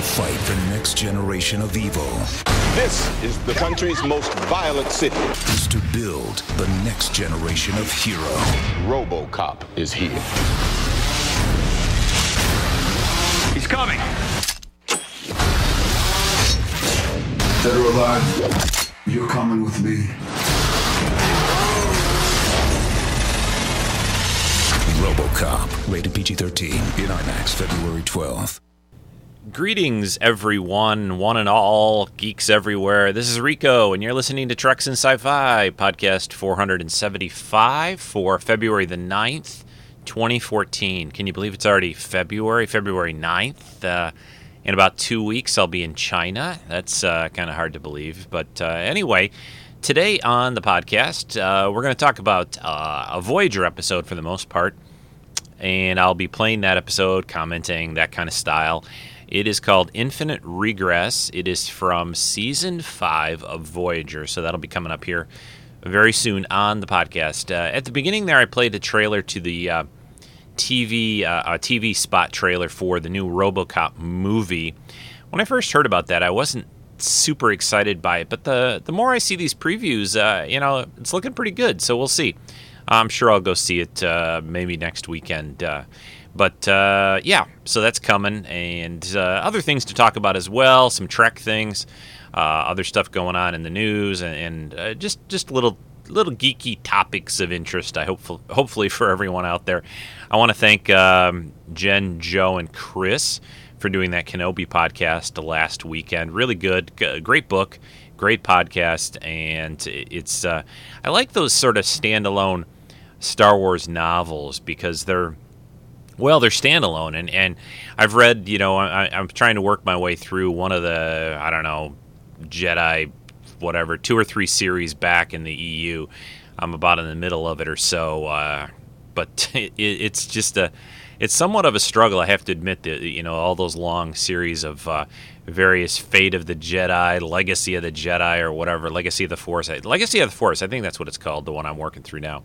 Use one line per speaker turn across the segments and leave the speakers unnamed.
to fight the next generation of evil.
This is the country's most violent city.
Is to build the next generation of hero.
RoboCop is here.
He's coming.
Dead or alive, you're coming with me.
RoboCop, rated PG-13, in IMAX, February 12th.
Greetings, everyone, one and all, geeks everywhere. This is Rico, and you're listening to Treks and Sci-Fi, podcast 475 for February the 9th, 2014. Can you believe it's already February, February 9th? Uh, in about two weeks, I'll be in China. That's uh, kind of hard to believe. But uh, anyway, today on the podcast, uh, we're going to talk about uh, a Voyager episode for the most part. And I'll be playing that episode, commenting, that kind of style. It is called Infinite Regress. It is from season five of Voyager. So that'll be coming up here very soon on the podcast. Uh, at the beginning there, I played a trailer to the uh, TV uh, TV spot trailer for the new RoboCop movie. When I first heard about that, I wasn't super excited by it, but the the more I see these previews, uh, you know, it's looking pretty good. So we'll see. I'm sure I'll go see it uh, maybe next weekend. But uh, yeah, so that's coming, and uh, other things to talk about as well. Some Trek things, uh, other stuff going on in the news, and, and uh, just just little little geeky topics of interest. I hope hopefully for everyone out there. I want to thank um, Jen, Joe, and Chris for doing that Kenobi podcast last weekend. Really good, great book, great podcast, and it's uh, I like those sort of standalone Star Wars novels because they're well, they're standalone, and and I've read, you know, I, I'm trying to work my way through one of the I don't know Jedi, whatever, two or three series back in the EU. I'm about in the middle of it or so, uh, but it, it's just a it's somewhat of a struggle. I have to admit that you know all those long series of uh, various Fate of the Jedi, Legacy of the Jedi, or whatever, Legacy of the Force, Legacy of the Force. I think that's what it's called, the one I'm working through now.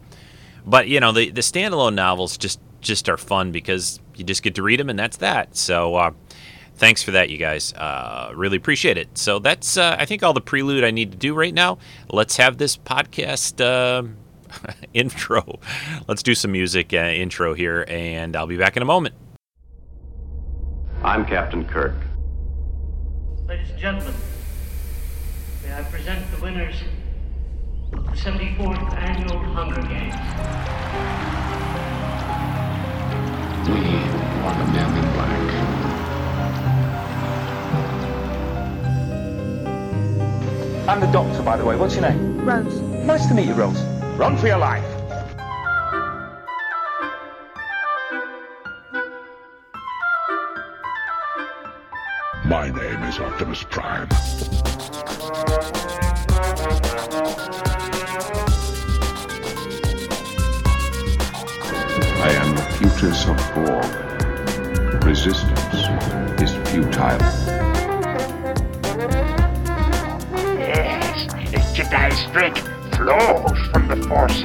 But you know the the standalone novels just just are fun because you just get to read them and that's that. So uh, thanks for that, you guys. Uh, really appreciate it. So that's uh, I think all the prelude I need to do right now. Let's have this podcast uh, intro. Let's do some music uh, intro here, and I'll be back in a moment.
I'm Captain Kirk.
Ladies and gentlemen, may I present the winners of the 74th Annual Hunger Games.
We are the men in black.
I'm the doctor, by the way. What's your name?
Rose.
Nice to meet you, Rose. Run for your life.
My name is Optimus Prime. Am of Borg. Resistance is futile.
Yes, the Jedi strength flows from the Force,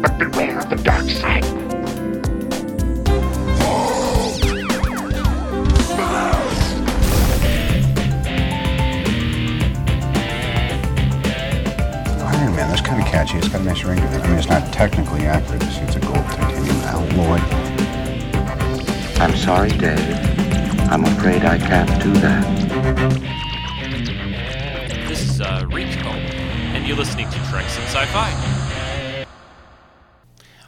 but beware of the dark side.
Oh, Iron Man, that's kind of catchy. It's got a nice ring to it. I mean, it's not technically accurate. It's, it's a gold titanium alloy.
I'm sorry, Dave. I'm afraid I can't do that.
This is uh, Rico, and you're listening to Treks and Sci-Fi.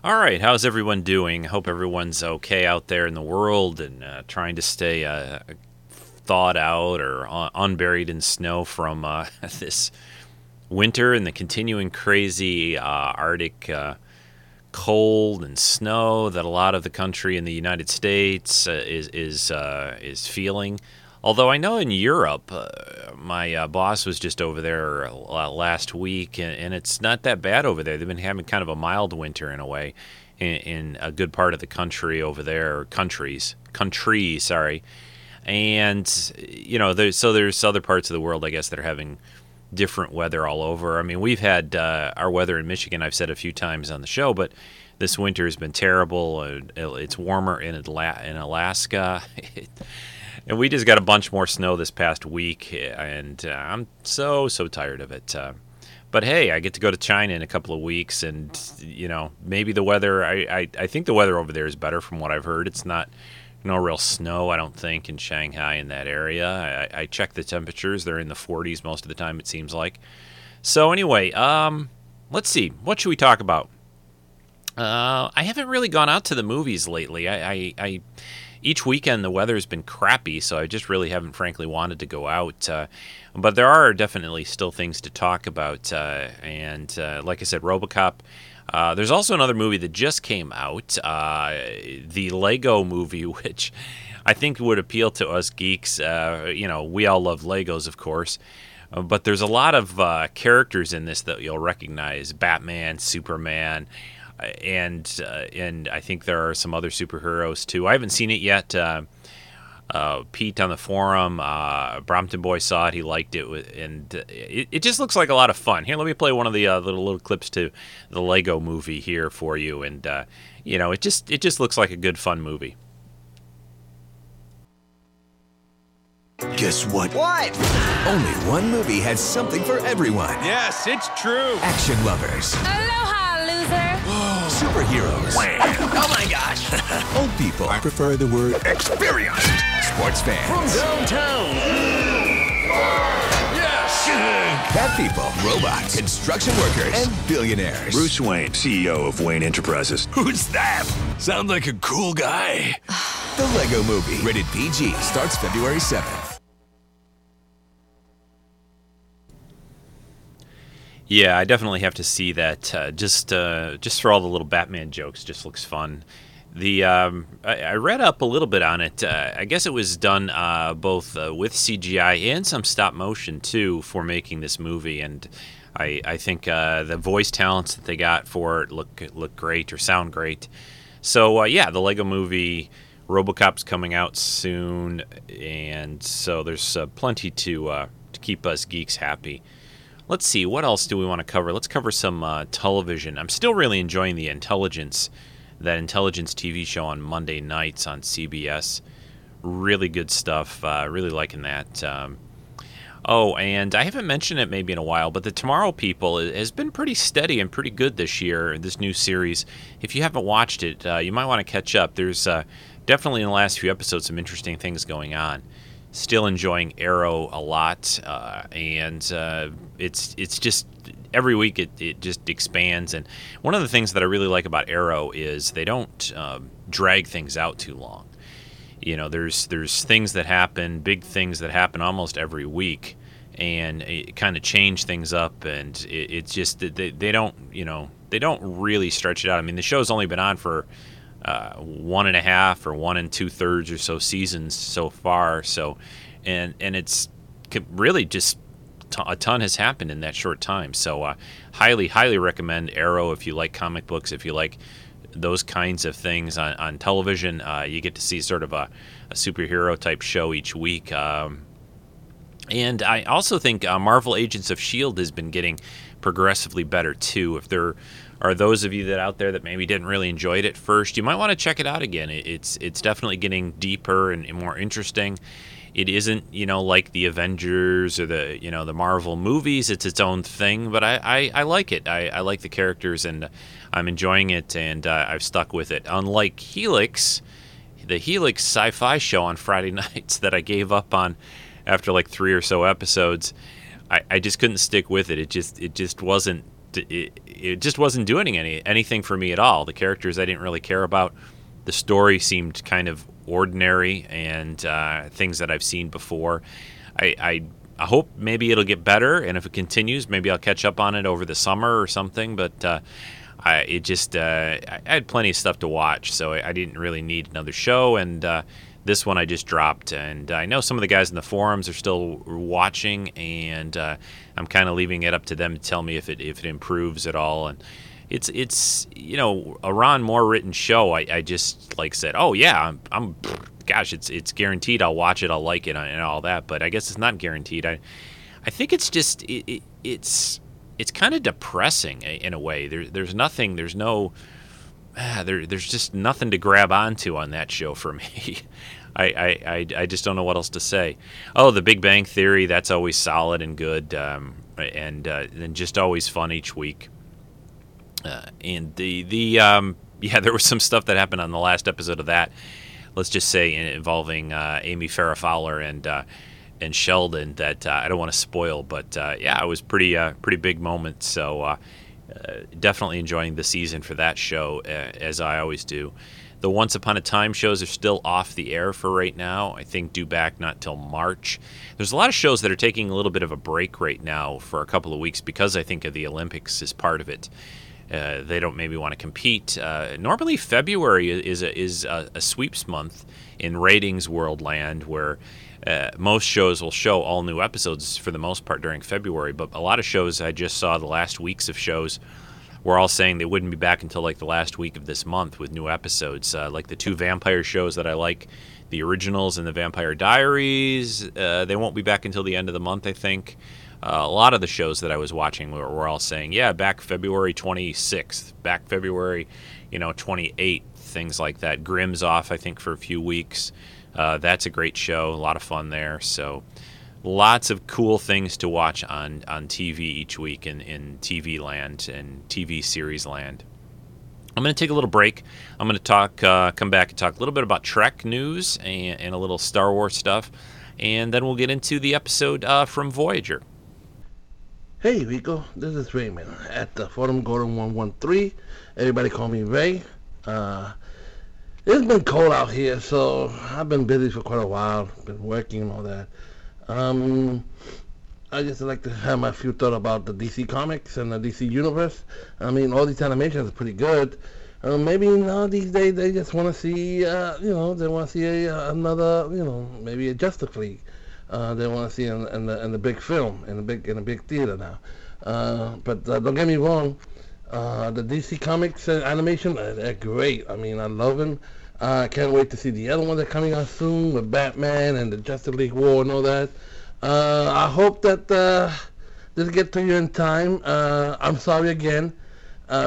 All right, how's everyone doing? Hope everyone's okay out there in the world and uh, trying to stay uh, thawed out or un- unburied in snow from uh, this winter and the continuing crazy uh, Arctic uh, cold and snow that a lot of the country in the United States uh, is is uh, is feeling. Although I know in Europe, uh, my uh, boss was just over there uh, last week, and, and, it's not that bad over there. They've been having kind of a mild winter in a way in, in a good part of the country over there, countries, country, sorry. And you know, there's so there's other parts of the world, I guess, that are having different weather all over. I mean, we've had uh, our weather in Michigan. I've said a few times on the show, but this winter has been terrible. It's warmer in in Alaska. and we just got a bunch more snow this past week, and uh, I'm so so tired of it. Uh, but hey, I get to go to China in a couple of weeks, and you know maybe the weather. I, I, I think the weather over there is better from what I've heard. It's not no real snow, I don't think, in Shanghai in that area. I, I the temperatures; they're in the 40s most of the time. It seems like. So anyway, um, let's see. What should we talk about? Uh, I haven't really gone out to the movies lately. I, I, I each weekend the weather's been crappy, so I just really haven't, frankly, wanted to go out. Uh, but there are definitely still things to talk about, uh, and uh, like I said, RoboCop. Uh, there's also another movie that just came out, uh, the Lego movie, which I think would appeal to us geeks. you know, we all love Legos, of course. But there's a lot of characters in this that you'll recognize: Batman, Superman, and uh, and I think there are some other superheroes too. I haven't seen it yet. Uh, uh, Pete on the forum, uh, Brompton Boy saw it. He liked it, and it, it, just looks like a lot of fun. Here, let me play one of the uh, little little clips to the Lego Movie here for you, and uh, you know, it just it just looks like a good fun movie.
Guess what?
What?
Only one movie has something for everyone.
Yes, it's true.
Action lovers.
Aloha, loser.
Superheroes.
Wham. Oh my gosh.
Old people I prefer the word experienced. Sports fans.
From downtown.
Yes. Cat people, robots, construction workers, and billionaires.
Bruce Wayne, CEO of Wayne Enterprises.
Who's that? Sound like a cool guy. the Lego Movie, rated PG, starts February 7th.
Yeah, I definitely have to see that. Uh, just uh, just for all the little Batman jokes, just looks fun. The um, I, I, read up a little bit on it. Uh, I guess it was done uh, both uh, with CGI and some stop motion too for making this movie, and I, I think uh, the voice talents that they got for it look look great or sound great. So yeah, the Lego Movie, RoboCop's coming out soon, and so there's plenty to to keep us geeks happy. Let's see, what else do we want to cover? Let's cover some uh, television. I'm still really enjoying the Intelligence, that Intelligence TV show on Monday nights on CBS. Really good stuff. Uh, really liking that. Um, oh, and I haven't mentioned it maybe in a while, but the Tomorrow People has been pretty steady and pretty good this year. This new series. If you haven't watched it, uh, you might want to catch up. There's uh, definitely in the last few episodes some interesting things going on still enjoying Arrow a lot, uh, and uh, it's it's just every week it, it just expands. And one of the things that I really like about Arrow is they don't um, drag things out too long. You know, there's there's things that happen, big things that happen almost every week, and it kind of change things up. And it, it's just they, they don't you know they don't really stretch it out. I mean, the show's only been on for uh, one and a half or one and two thirds or so seasons so far. So, and and it's really just t- a ton has happened in that short time. So, uh, highly highly recommend Arrow if you like comic books, if you like those kinds of things on, on television. Uh, you get to see sort of a, a superhero type show each week. Um, and I also think uh, Marvel Agents of S.H.I.E.L.D. has been getting progressively better too. If there are those of you that out there that maybe didn't really enjoy it at first, you might want to check it out again. It's it's definitely getting deeper and, and more interesting. It isn't you know like the Avengers or the you know the Marvel movies. It's its own thing, but I I, I like it. I, I like the characters and I'm enjoying it, and uh, I've stuck with it. Unlike Helix, the Helix sci-fi show on Friday nights that I gave up on after like three or so episodes. I, I just couldn't stick with it. It just it just wasn't it, it just wasn't doing any anything for me at all. The characters I didn't really care about. The story seemed kind of ordinary and uh, things that I've seen before. I, I, I hope maybe it'll get better, and if it continues, maybe I'll catch up on it over the summer or something. But uh, I it just uh, I had plenty of stuff to watch, so I, I didn't really need another show, and uh, this one I just dropped, and I know some of the guys in the forums are still watching, and uh, I'm kind of leaving it up to them to tell me if it if it improves at all. And it's it's you know a Ron Moore written show. I, I just like said, oh yeah, I'm, I'm gosh, it's it's guaranteed I'll watch it, I'll like it, and all that. But I guess it's not guaranteed. I I think it's just it, it, it's it's kind of depressing in a way. There, there's nothing. There's no ah, there, there's just nothing to grab onto on that show for me. I, I, I, just don't know what else to say. Oh, The Big Bang Theory, that's always solid and good, um, and uh, and just always fun each week. Uh, and the the um, yeah, there was some stuff that happened on the last episode of that. Let's just say involving uh, Amy Farrah Fowler and uh, and Sheldon that uh, I don't want to spoil, but uh, yeah, it was pretty pretty big moment. So definitely enjoying the season for that show as I always do. The Once Upon a Time shows are still off the air for right now. I think due back not till March. There's a lot of shows that are taking a little bit of a break right now for a couple of weeks because I think of the Olympics as part of it. Uh, they don't maybe want to compete. Uh, normally, February is a, is a, a, sweeps month in ratings world land where uh, most shows will show all new episodes for the most part during February. But a lot of shows I just saw the last weeks of shows were all saying they wouldn't be back until like the last week of this month with new episodes. Uh, like the two vampire shows that I like, the originals and the Vampire Diaries. Uh, they won't be back until the end of the month, I think. Uh, a lot of the shows that I was watching were, were, all saying, yeah, back February 26th, back February, you know, 28th, things like that. Grimm's off, I think, for a few weeks. Uh, that's a great show, a lot of fun there. So lots of cool things to watch on, on TV each week in, in TV land and TV series land. I'm going to take a little break. I'm going to talk, uh, come back and talk a little bit about Trek news and, and, a little Star Wars stuff, and then we'll get into the episode uh, from Voyager.
Hey Rico, this is Raymond at the Forum Gordon 113. Everybody call me Ray. Uh, it's been cold out here, so I've been busy for quite a while. Been working and all that. Um, I just like to have my few thought about the DC comics and the DC universe. I mean, all these animations are pretty good. Uh, maybe now these days they just want to see, uh, you know, they want to see a, uh, another, you know, maybe a Justice League. Uh, they want to see in, in, the in the big film in the big in a big theater now. Uh, but uh, don't get me wrong, uh, the DC Comics uh, animation they're great. I mean, I love them. I can't wait to see the other ones that are coming out soon with Batman and the Justice League War and all that. Uh, I hope that this get to you in time. I'm sorry again.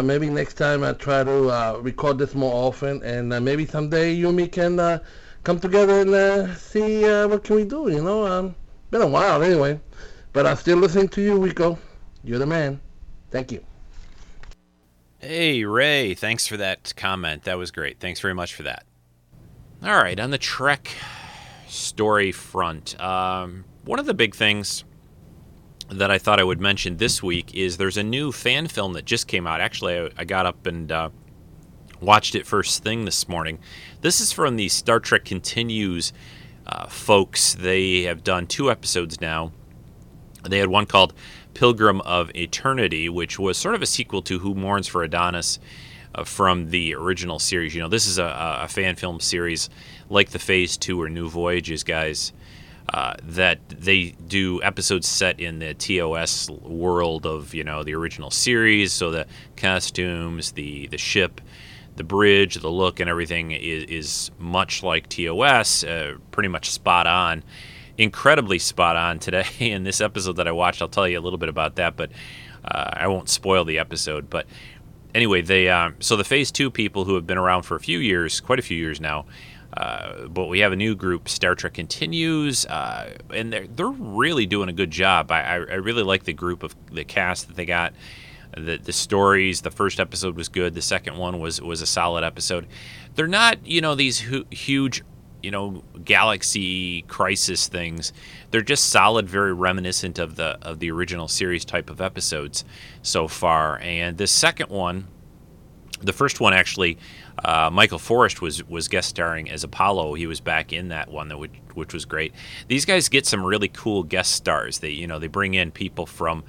maybe next time I try to record this more often, and maybe someday you and me can come together and uh, see uh, what can we do. You know, um, been a while anyway, but I'm still listening to you, Rico. You're the man. Thank you.
Hey Ray, thanks for that comment. That was great. Thanks very much for that. All right, on the Trek story front, um, one of the big things that I thought I would mention this week is there's a new fan film that just came out. Actually, I, I got up and uh, watched it first thing this morning. This is from the Star Trek Continues uh, folks. They have done two episodes now. They had one called Pilgrim of Eternity, which was sort of a sequel to Who Mourns for Adonis uh, from the original series. You know, this is a, a, fan film series like the Phase 2 or New Voyages guys. Uh, that they do episodes set in the TOS world of you know the original series, so the costumes, the the ship, the bridge, the look, and everything is, is much like TOS, uh, pretty much spot on. Incredibly spot on today in this episode that I watched. I'll tell you a little bit about that, but uh, I won't spoil the episode. But anyway, they uh, so the Phase Two people who have been around for a few years, quite a few years now. Uh, but we have a new group, Star Trek Continues, uh, and they're they're really doing a good job. I, I really like the group of the cast that they got the the stories. The first episode was good. The second one was was a solid episode. They're not you know these hu- huge you know galaxy crisis things. They're just solid, very reminiscent of the of the original series type of episodes so far. And the second one, the first one actually. Uh, Michael Forest was was guest starring as Apollo. He was back in that one, that which, which was great. These guys get some really cool guest stars. They you know they bring in people from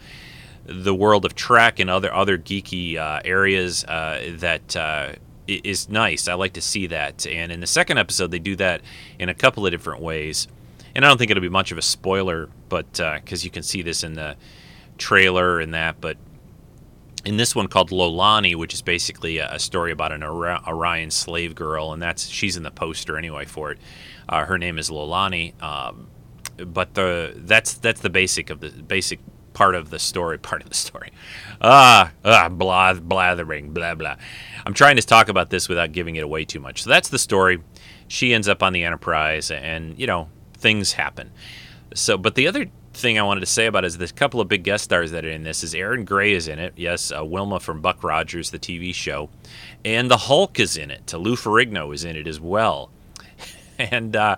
the world of Trek and other other geeky uh, areas uh, that uh, is nice. I like to see that. And in the second episode, they do that in a couple of different ways. And I don't think it'll be much of a spoiler, but because uh, you can see this in the trailer and that. But in this one called Lolani, which is basically a, story about an Orion slave girl, and that's she's in the poster anyway for it. Uh, her name is Lolani. Um, but the that's that's the basic of the basic part of the story. Part of the story. Ah, ah, blah, blathering, blah, blah. I'm trying to talk about this without giving it away too much. So that's the story. She ends up on the Enterprise, and you know things happen. So, but the other thing I wanted to say about is a couple of big guest stars that are in this. Is Erin Gray is in it? Yes, uh, Wilma from Buck Rogers, the TV show, and the Hulk is in it. Lou Ferrigno is in it as well, and. Uh,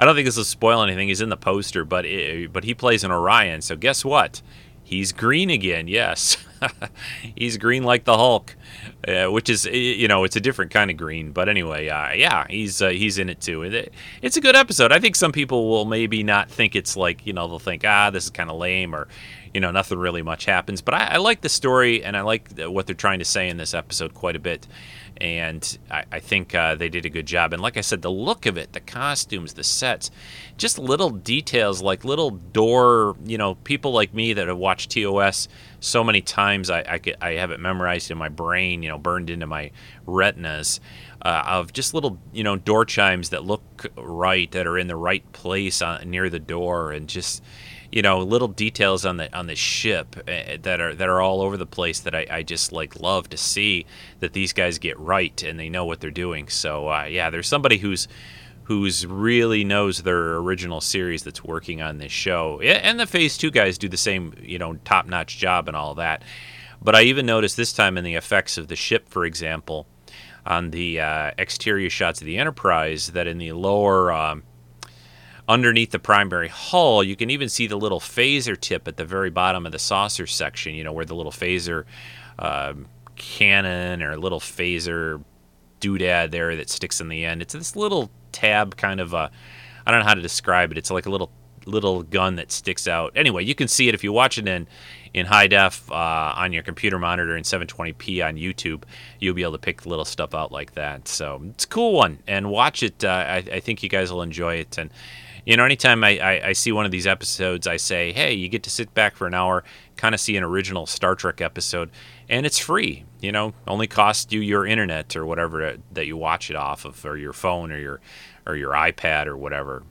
I don't think this will spoil anything. He's in the poster, but it, but he plays an Orion. So guess what? He's green again. Yes, he's green like the Hulk, uh, which is you know it's a different kind of green. But anyway, uh, yeah, he's uh, he's in it too. It, it's a good episode. I think some people will maybe not think it's like you know they'll think ah this is kind of lame or you know nothing really much happens. But I, I like the story and I like what they're trying to say in this episode quite a bit and I, I think uh, they did a good job. And like I said, the look of it, the costumes, the sets, just little details like little door. You know, people like me that have watched TOS so many times, I, I, I have it memorized in my brain. You know, burned into my retinas. Uh, of just little, you know, door chimes that look right, that are in the right place on, near the door, and just you know little details on the on the ship uh, that are that are all over the place that I, I just like love to see that these guys get right and they know what they're doing. So uh, yeah, there's somebody who's who's really knows their original series that's working on this show, and the Phase Two guys do the same you know top notch job and all that. But I even noticed this time in the effects of the ship, for example, on the uh, exterior shots of the Enterprise, that in the lower um, underneath the primary hull, you can even see the little phaser tip at the very bottom of the saucer section, you know, where the little phaser uh, cannon or little phaser doodad there that sticks in the end. It's this little tab kind of a, I don't know how to describe it. It's like a little little gun that sticks out. Anyway, you can see it if you watch it in in high def uh, on your computer monitor in 720p on YouTube. You'll be able to pick little stuff out like that. So it's a cool one, and watch it. Uh, I, I think you guys will enjoy it. And you know, anytime I, I, I, see one of these episodes, I say, hey, you get to sit back for an hour, kind of see an original Star Trek episode, and it's free. You know, only costs you your internet or whatever that you watch it off of, or your phone or your or your iPad or whatever.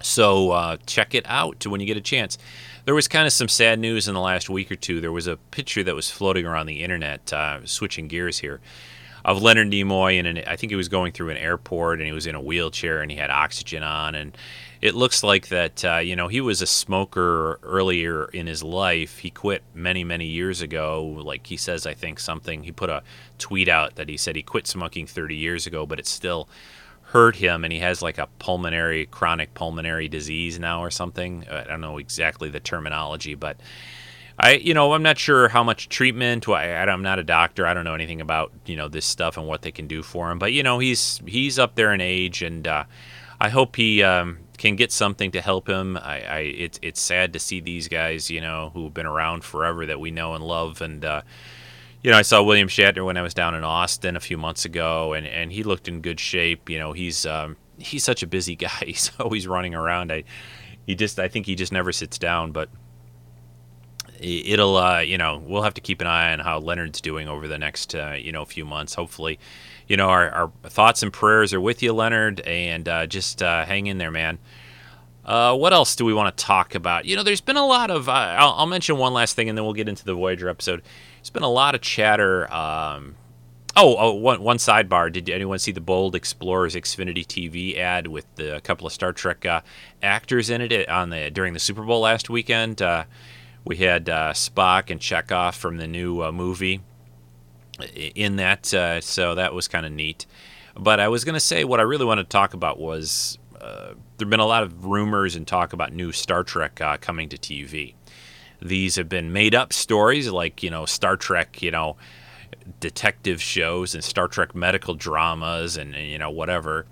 So uh, check it out when you get a chance. There was kind of some sad news in the last week or two. There was a picture that was floating around the internet. Uh, switching gears here of Leonard Nimoy, and I think he was going through an airport, and he was in a wheelchair, and he had oxygen on, and it looks like that uh, you know he was a smoker earlier in his life. He quit many many years ago. Like he says, I think something. He put a tweet out that he said he quit smoking 30 years ago, but it still hurt him, and he has like a pulmonary chronic pulmonary disease now or something. I don't know exactly the terminology, but I, you know, I'm not sure how much treatment. I, am not a doctor. I don't know anything about you know this stuff and what they can do for him. But you know, he's he's up there in age, and uh, I hope he um, can get something to help him. I, I, it's it's sad to see these guys, you know, who've been around forever that we know and love, and uh, you know, I saw William Shatner when I was down in Austin a few months ago, and and he looked in good shape. You know, he's um, he's such a busy guy. He's always running around. I he just I think he just never sits down, but it'll uh, you know we'll have to keep an eye on how Leonard's doing over the next uh, you know few months. Hopefully, you know our, our thoughts and prayers are with you, Leonard, and uh, just uh, hang in there, man. Uh, what else do we want to talk about? You know, there's been a lot of. Uh, I'll, I'll, mention one last thing, and then we'll get into the Voyager episode. There's been a lot of chatter. Um, oh, oh one, one sidebar. Did anyone see the Bold Explorers Xfinity TV ad with the, a couple of Star Trek actors in it on the during the Super Bowl last weekend? We had uh, Spock and Chekov from the new uh, movie in that, uh, so that was kind of neat. But I was going to say what I really wanted to talk about was uh, there've been a lot of rumors and talk about new Star Trek uh, coming to TV. These have been made up stories, like you know Star Trek, you know detective shows and Star Trek medical dramas and, and, you know whatever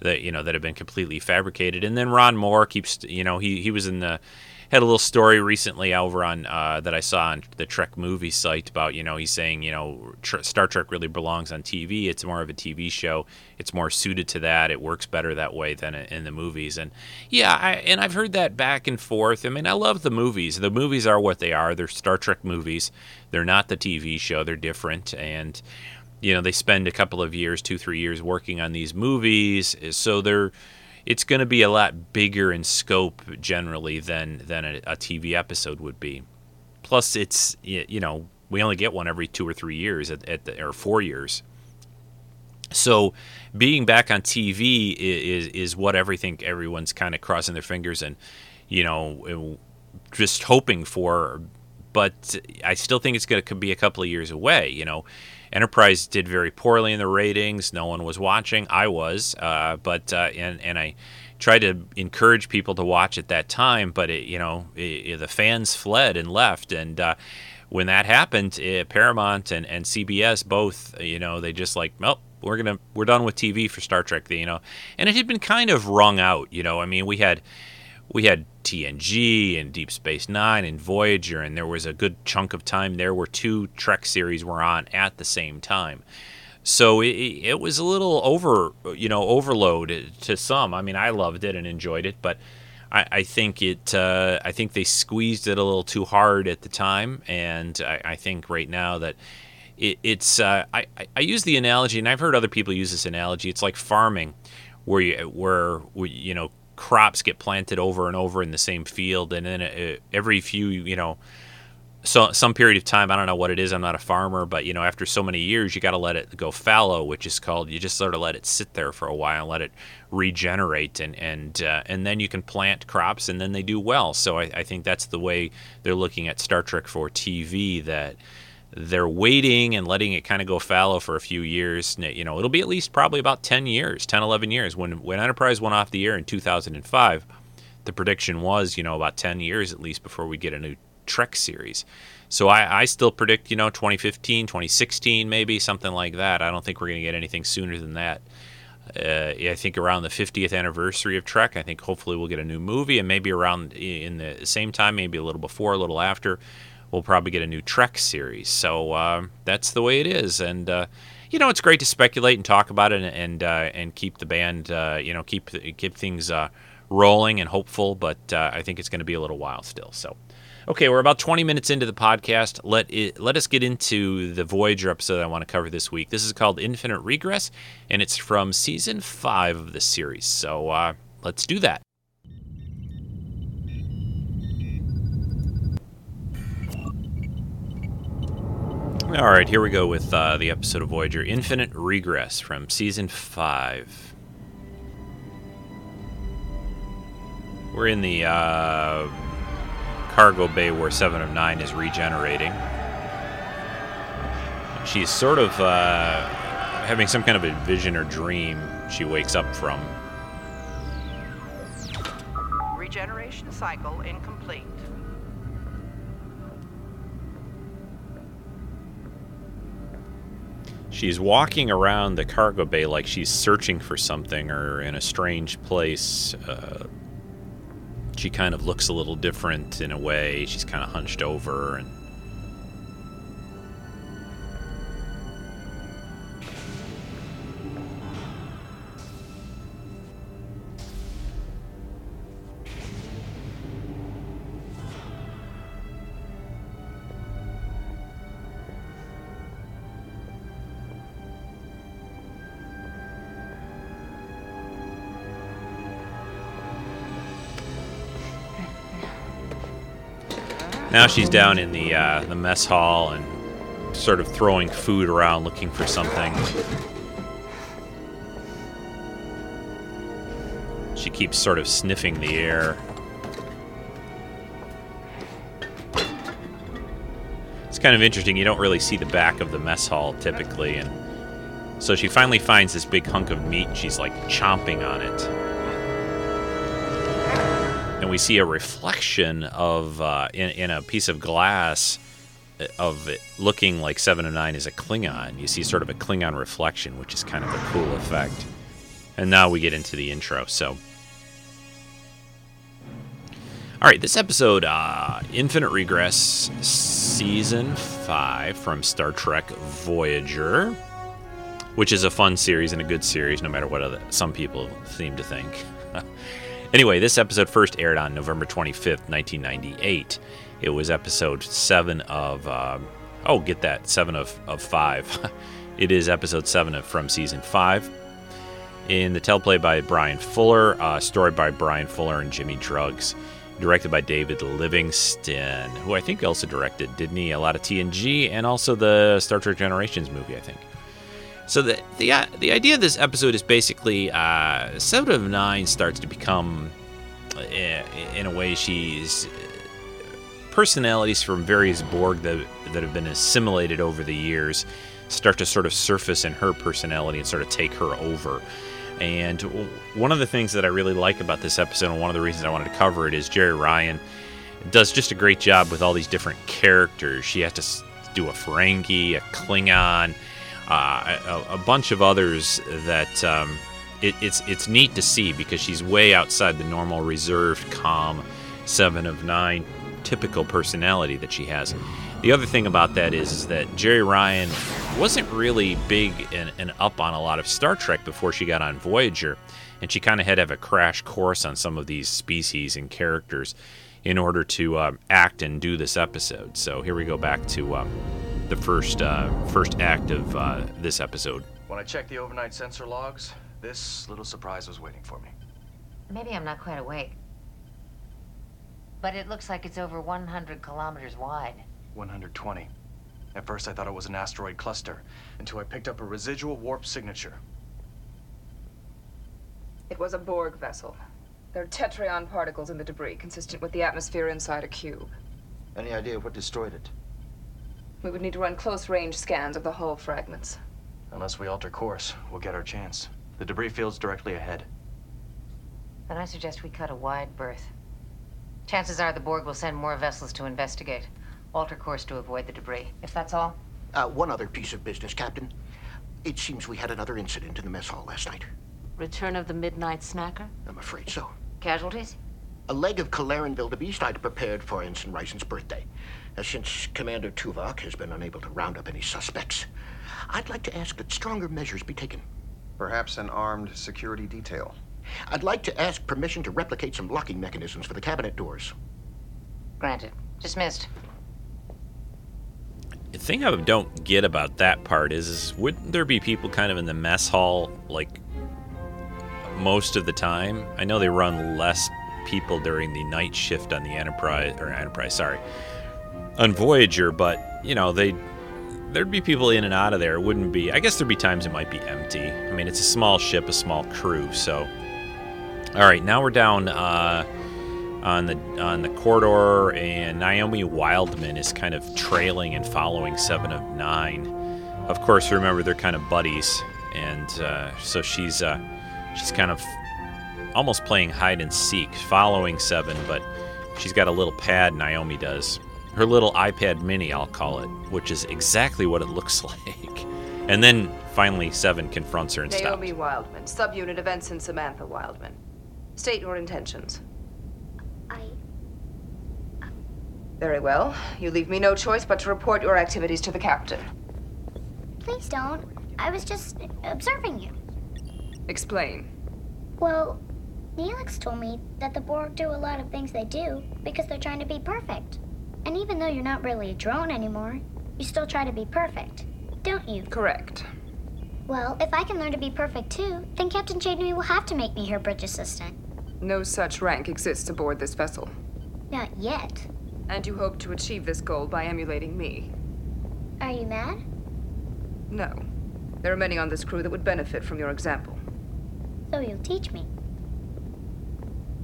that you know that have been completely fabricated. And then Ron Moore keeps you know he he was in the had a little story recently over on uh, that I saw on the Trek movie site about you know he's saying you know tr- Star Trek really belongs on TV. It's more of a TV show. It's more suited to that. It works better that way than in the movies. And yeah, I, and I've heard that back and forth. I mean, I love the movies. The movies are what they are. They're Star Trek movies. They're not the TV show. They're different and you know they spend a couple of years two three years working on these movies so they're it's going to be a lot bigger in scope generally than than a, a, TV episode would be. plus it's you know we only get one every two or three years at, at the, or four years. So being back on TV is is what everything everyone's kind of crossing their fingers and you know just hoping for. But I still think it's going to be a couple of years away. You know, Enterprise did very poorly in the ratings. No one was watching. I was, uh, but uh, and and I tried to encourage people to watch at that time. But it, you know, it, the fans fled and left, and uh, when that happened, it, Paramount and, and CBS both, you know, they just like, well, we're gonna we're done with TV for Star Trek, you know, and it had been kind of wrung out, you know. I mean, we had we had TNG and Deep Space Nine and Voyager, and there was a good chunk of time there where two Trek series were on at the same time. So it, it was a little over, you know, overload to some. I mean, I loved it and enjoyed it, but I, I think it. Uh, I think they squeezed it a little too hard at the time, and I, I think right now that it, it's. Uh, I, I use the analogy, and I've heard other people use this analogy. It's like farming, where you where you know crops get planted over and over in the same field, and then uh, every few you know so some period of time i don't know what it is i'm not a farmer but you know after so many years you got to let it go fallow which is called you just sort of let it sit there for a while and let it regenerate and and uh, and then you can plant crops and then they do well. So I, I think that's the way they're looking at star trek for tv that they're waiting and letting it kind of go fallow for a few years you know it'll be at least probably about 10 years 10 11 years when when enterprise went off the air in 2005 the prediction was you know about 10 years at least before we get a new Trek series. So I, I still predict, you know, 2015, 2016, maybe something like that. I don't think we're going to get anything sooner than that. Uh, I think around the 50th anniversary of Trek, I think hopefully we'll get a new movie, and maybe around in the same time, maybe a little before, a little after, we'll probably get a new Trek series. So uh, that's the way it is, and uh, you know, it's great to speculate and talk about it, and and, uh, and keep the band, uh, you know, keep keep things uh, rolling and hopeful. But I think it's going to be a little while still. So. Okay, we're about 20 minutes into the podcast. Let it, let us get into the Voyager episode I want to cover this week. This is called Infinite Regress, and it's from season five of the series. So uh, let's do that. All right, here we go with uh, the episode of Voyager Infinite Regress from season five. We're in the uh, cargo bay where Seven of Nine is regenerating. She's sort of uh, having some kind of a vision or dream she wakes up from.
Regeneration cycle incomplete.
She's walking around the cargo bay like she's searching for something or in a strange place. Uh, she kind of looks a little different in a way. She's kind of hunched over and Now she's down in the uh, the mess hall and sort of throwing food around, looking for something. She keeps sort of sniffing the air. It's kind of interesting. You don't really see the back of the mess hall typically, and so she finally finds this big hunk of meat. And she's like chomping on it and we see a reflection of uh, in, in a piece of glass uh, of it looking like Seven of Nine is a Klingon. You see sort of a Klingon reflection, which is kind of a cool effect. And now we get into the intro. So, all right, this episode, uh, Infinite Regress, season five from Star Trek Voyager, which is a fun series and a good series, no matter what other, some people seem to think. Anyway, this episode first aired on November 25th, 1998. It was episode 7 of, uh, oh, get that, 7 of, of 5. it is episode 7 of, from season 5. In the teleplay by Bryan Fuller, uh, story by Bryan Fuller and Jimmy Diggs, directed by David Livingston, who I think also directed, didn't he? A lot of TNG and also the Star Trek Generations movie, I think. So the the uh, the idea of this episode is basically uh, Seven of Nine starts to become, uh, in a way, she's personalities from various Borg that that have been assimilated over the years start to sort of surface in her personality and sort of take her over. And one of the things that I really like about this episode, and one of the reasons I wanted to cover it, is Jeri Ryan does just a great job with all these different characters. She has to do a Ferengi, a Klingon, uh, a, a, bunch of others that um, it, it's it's neat to see because she's way outside the normal reserved, calm seven of nine typical personality that she has. The other thing about that is, is that Jeri Ryan wasn't really big and, and, up on a lot of Star Trek before she got on Voyager, and she kind of had to have a crash course on some of these species and characters in order to um, act and do this episode. So here we go back to um, the first uh, first act of uh, this episode.
When I checked the overnight sensor logs, this little surprise was waiting for me.
Maybe I'm not quite awake, but it looks like it's over 100 kilometers wide.
120. At first I thought it was an asteroid cluster, until I picked up a residual warp signature.
It was a Borg vessel. There are tetryon particles in the debris, consistent with the atmosphere inside a cube.
Any idea what destroyed it?
We would need to run close-range scans of the hull fragments.
Unless we alter course, we'll get our chance. The debris field's directly ahead.
Then I suggest we cut a wide berth. Chances are the Borg will send more vessels to investigate. Alter course to avoid the debris, if that's all.
Uh, one other piece of business, Captain. It seems we had another incident in the mess hall last night.
Return of the midnight snacker?
I'm afraid so.
Casualties?
A leg of Kalaran Wildebeest I'd prepared for Ensign Rison's birthday. Uh, since Commander Tuvok has been unable to round up any suspects, I'd like to ask that stronger measures be taken.
Perhaps an armed security detail.
I'd like to ask permission to replicate some locking mechanisms for the cabinet doors.
Granted. Dismissed.
The thing I don't get about that part is, is wouldn't there be people kind of in the mess hall like most of the time? I know they run less people during the night shift on the Enterprise or Enterprise, sorry, on Voyager, but you know they there'd be people in and out of there. It wouldn't be. I guess there'd be times it might be empty. I mean, it's a small ship, a small crew, so. All right, now we're down. Uh, on the on the corridor, and Naomi Wildman is kind of trailing and following Seven of Nine. Of course, remember they're kind of buddies, and uh, so she's uh, she's kind of almost playing hide and seek, following Seven, but she's got a little pad. Naomi does her little iPad Mini, I'll call it, which is exactly what it looks like. And then finally, Seven confronts her and stops.
Naomi Wildman, subunit of Ensign Samantha Wildman. State your intentions. I. Uh, Very well. You leave me no choice but to report your activities to the captain.
Please don't. I was just observing you.
Explain.
Well, Neelix told me that the Borg do a lot of things they do because they're trying to be perfect. And even though you're not really a drone anymore, you still try to be perfect, don't you?
Correct.
Well, if I can learn to be perfect too, then Captain Janeway will have to make me her bridge assistant.
No such rank exists aboard this vessel.
Not yet.
And you hope to achieve this goal by emulating me.
Are you mad?
No. There are many on this crew that would benefit from your example.
So you'll teach me.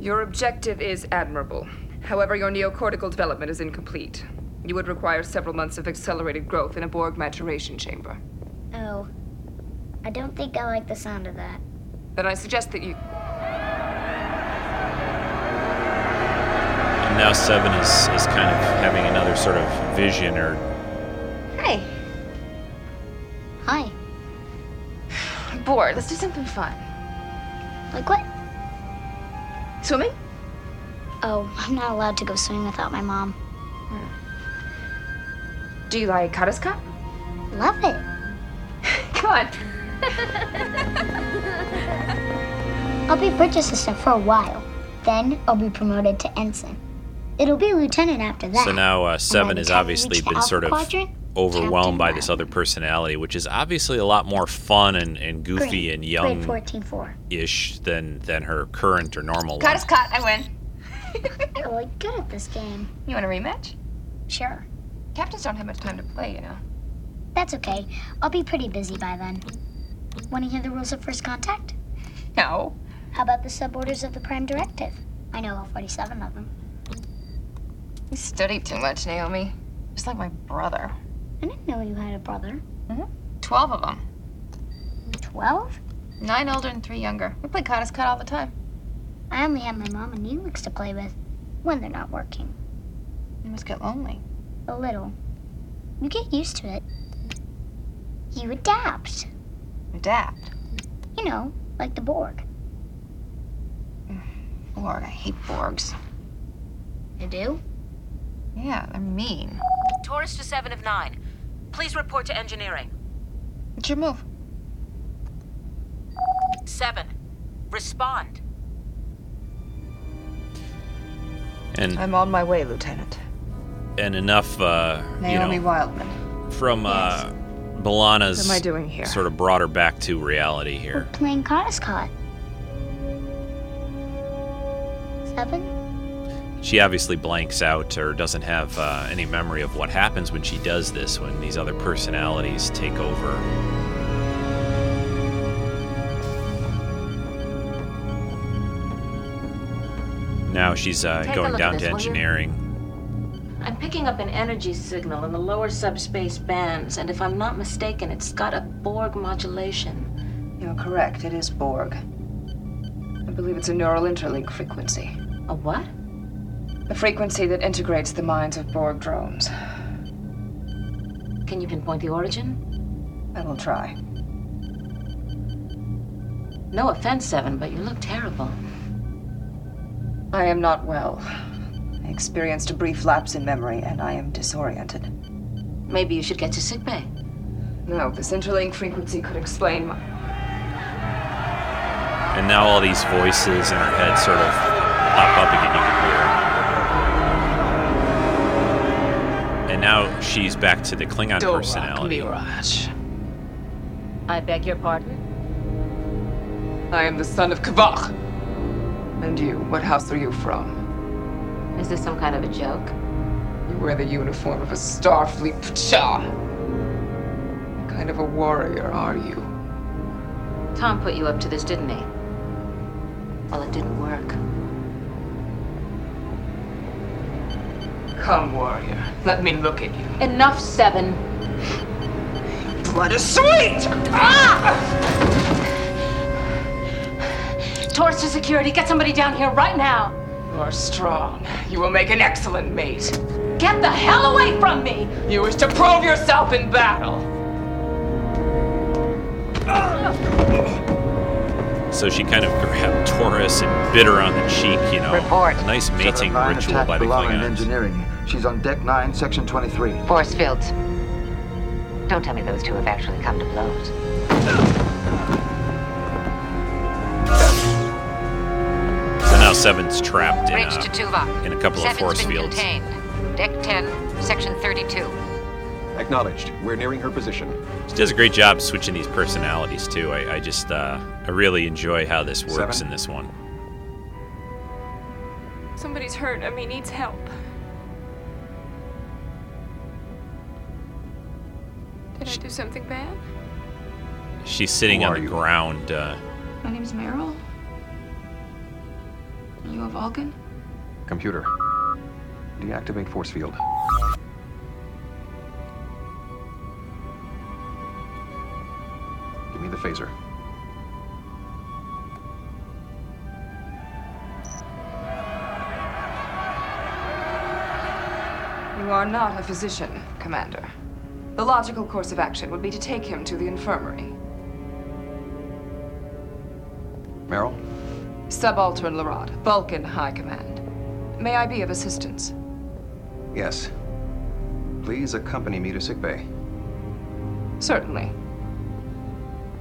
Your objective is admirable. However, your neocortical development is incomplete. You would require several months of accelerated growth in a Borg maturation chamber.
Oh. I don't think I like the sound of that.
Then I suggest that you.
And now Seven is, is kind of having another sort of vision or.
Hey.
Hi.
I'm bored. Let's do something fun.
Like what?
Swimming?
Oh, I'm not allowed to go swimming without my mom.
Do you like Kadis-kot?
Love it.
Come on.
I'll be bridge assistant for a while. Then I'll be promoted to ensign. It'll be lieutenant after that.
So now uh, Seven has obviously been sort of
quadrant,
overwhelmed by this other personality, which is obviously a lot more fun and, and goofy
Grade,
and young
14-4.
ish than than her current or normal
Cut
one.
is cut. I win.
You're really good at this game.
You want a rematch?
Sure.
Captains don't have much time to play, you know.
That's okay. I'll be pretty busy by then. Want to hear the rules of first contact?
No.
How about the suborders of the Prime Directive? I know all 47 of them.
You study too much, Naomi. Just like my brother.
I didn't know you had a brother.
Mm-hmm. Twelve of them.
12?
Nine older and three younger. We play Kadis-kot all the time.
I only have my mom and Neelix to play with when they're not working.
You must get lonely.
A little. You get used to it. You adapt.
Adapt?
You know, like the Borg.
Borg, I hate Borgs.
You do?
Yeah, they're mean.
Torres to 7 of 9. Please report to engineering.
What's your move?
7. Respond.
And
I'm on my way, Lieutenant.
and enough, uh, you
Naomi
know,
Wildman.
from uh, B'Elanna's
What am I doing here?
sort of brought her back to reality here.
Playing Kadis-kot. Seven?
She obviously blanks out or doesn't have uh, any memory of what happens when she does this, when these other personalities take over. Now she's uh, going down
at
to
this, will you?
engineering.
I'm picking up an energy signal in the lower subspace bands, and if I'm not mistaken, it's got a Borg modulation.
You're correct. It is Borg. I believe it's a neural interlink frequency.
A what?
A frequency that integrates the minds of Borg drones.
Can you pinpoint the origin?
I will try.
No offense, Seven, but you look terrible.
I am not well. I experienced a brief lapse in memory, and I am disoriented.
Maybe you should get to sickbay.
No, this interlink frequency could explain my.
And now all these voices in her head sort of pop up again. You can hear. And now she's back to the Klingon personality.
Mirage.
I beg your pardon?
I am the son of Kavach. And you, what house are you from?
Is this some kind of a joke?
You wear the uniform of a Starfleet petaQ. What kind of a warrior are you?
Tom put you up to this, didn't he? Well, it didn't work.
Come, warrior. Let me look at you.
Enough, Seven.
Blood is sweet! Ah!
Torres to security, get somebody down here right now.
You are strong. You will make an excellent mate.
Get the hell away from me!
You wish to prove yourself in battle.
So she kind of grabbed Torres and bit her on the cheek, you know.
Report.
A nice mating ritual by the Klingons.
engineering. She's on deck 9, section 23.
Force fields. Don't tell me those two have actually come to blows.
Seven's trapped in
Bridge
a,
to Tuvok.
in a couple of
Seven's
force
been
fields.
contained. Deck 10, section 32.
Acknowledged. We're nearing her position.
She does a great job switching these personalities too. I, I just uh, I really enjoy how this works
Seven.
in this one.
Somebody's hurt. I mean, needs help. Did I do something bad?
She's sitting
Who
on
are
the
you?
ground. Uh,
My name's Meryl. You a Vulcan?
Computer. Deactivate force field. Give me the phaser.
You are not a physician, Commander. The logical course of action would be to take him to the infirmary.
Meryl?
Subaltern Larod, Vulcan High Command. May I be of assistance?
Yes. Please accompany me to sickbay.
Certainly.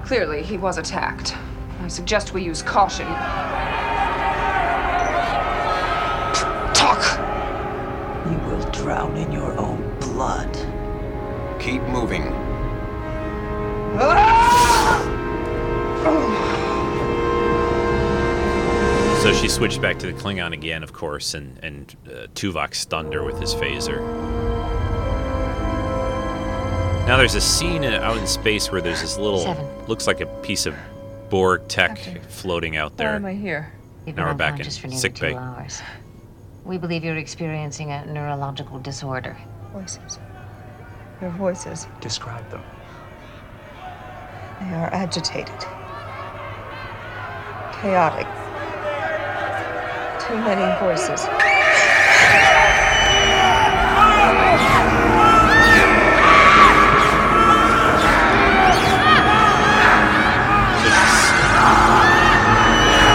Clearly, he was attacked. I suggest we use caution. Talk!
You will drown in your own blood.
Keep moving. Ah!
So she switched back to the Klingon again, of course, and and uh, Tuvok stunned her with his phaser. Now there's a scene out in space where there's this little,
Seven.
looks like a piece of Borg tech floating out
Why
there.
am I here?
You've
Now we're back in
unconscious for
sick bay.
hours. We believe you're experiencing a neurological disorder.
Voices. Your voices.
Describe them.
They are agitated. Chaotic. Too many voices.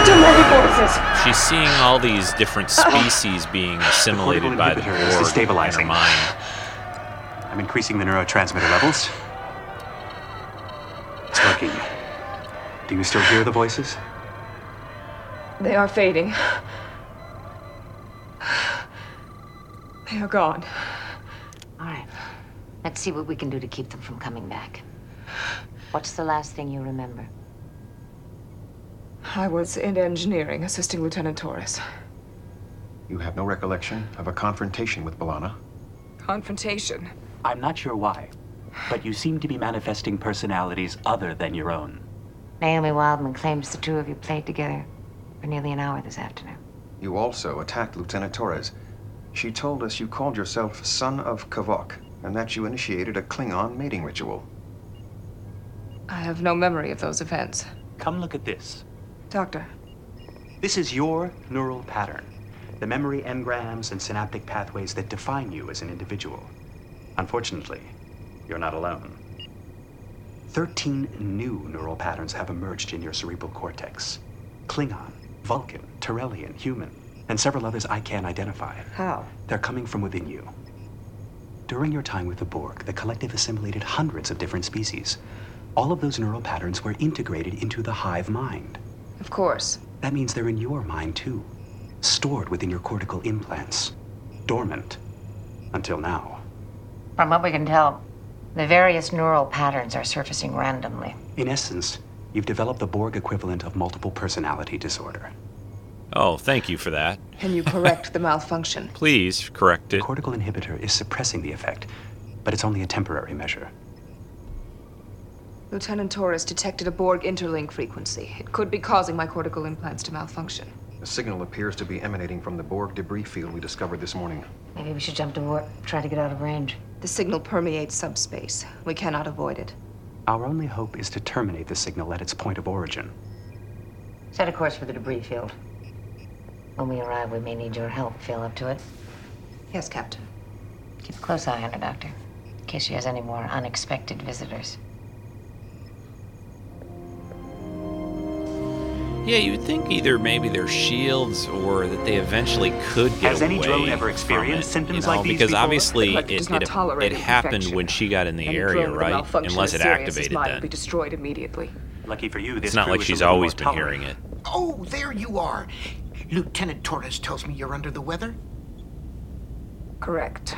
Too many voices.
She's seeing all these different species being assimilated by the
inhibitor is
Borg in her
destabilizing.
mind.
I'm increasing the neurotransmitter levels. It's working. Do you still hear the voices?
They are fading. Oh, they are gone.
All right. Let's see what we can do to keep them from coming back. What's the last thing you remember?
I was in engineering, assisting Lieutenant Torres.
You have no recollection of a confrontation with B'Elanna?
Confrontation.
I'm not sure why, but you seem to be manifesting personalities other than your own.
Naomi Wildman claims the two of you played together for nearly an hour this afternoon.
You also attacked Lieutenant Torres. She told us you called yourself Son of Kavok, and that you initiated a Klingon mating ritual.
I have no memory of those events.
Come look at this.
Doctor,
This is your neural pattern, the memory engrams and synaptic pathways that define you as an individual. Unfortunately, you're not alone. Thirteen new neural patterns have emerged in your cerebral cortex Klingon, Vulcan, Torellian, human, and several others I can't identify.
how?
They're coming from within you. During your time with the Borg, the collective assimilated hundreds of different species. All of those neural patterns were integrated into the hive mind.
Of course.
That means they're in your mind too, stored within your cortical implants, dormant until now.
From what we can tell, the various neural patterns are surfacing randomly.
In essence, you've developed the Borg equivalent of multiple personality disorder.
Oh, thank you for that.
Can you correct the malfunction?
Please correct it.
The Cortical inhibitor is suppressing the effect, but it's only a temporary measure.
Lieutenant Torres detected a Borg interlink frequency. It could be causing my cortical implants to malfunction.
The signal appears to be emanating from the Borg debris field we discovered this morning.
Maybe we should jump to work, try to get out of range.
The signal permeates subspace. We cannot avoid it.
Our only hope is to terminate the signal at its point of origin.
Set a course for the debris field. When we arrive, we may need your help. Feel up to it?
Yes, Captain.
Keep a close eye on her, Doctor, in case she has any more unexpected visitors.
Yeah, you would think either maybe their shields or that they eventually could get
Has any drone ever experienced
it,
symptoms
you know,
like these
because
before?
obviously
The
it,
does not
it,
tolerate
it happened
infection.
when she got in the
Any
area,
drone with a
right? Unless it activated
mine
then.
would be destroyed immediately.
Lucky for you, this
It's not
crew
like
is
she's
a little
always been
tolerant.
hearing it.
Oh, there you are. Lieutenant Torres tells me you're under the weather?
Correct.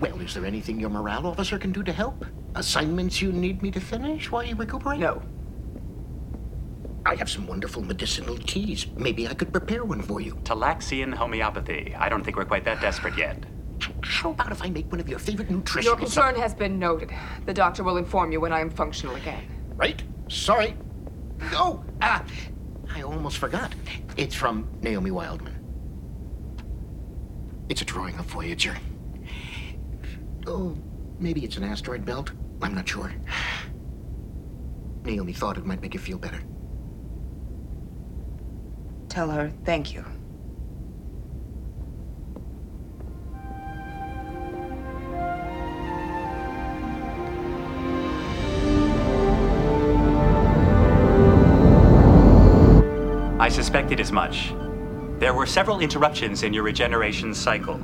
Well, is there anything your morale officer can do to help? Assignments you need me to finish while you recuperate?
No.
I have some wonderful medicinal teas. Maybe I could prepare one for you.
Talaxian homeopathy. I don't think we're quite that desperate yet.
How about if I make one of your favorite nutritional
Your concern has been noted. The doctor will inform you when I am functional again.
Right? Sorry. Oh, ah, I almost forgot. It's from Naomi Wildman. It's a drawing of Voyager. Oh, maybe it's an asteroid belt. I'm not sure. Naomi thought it might make you feel better.
Tell her thank you.
I suspected as much. There were several interruptions in your regeneration cycle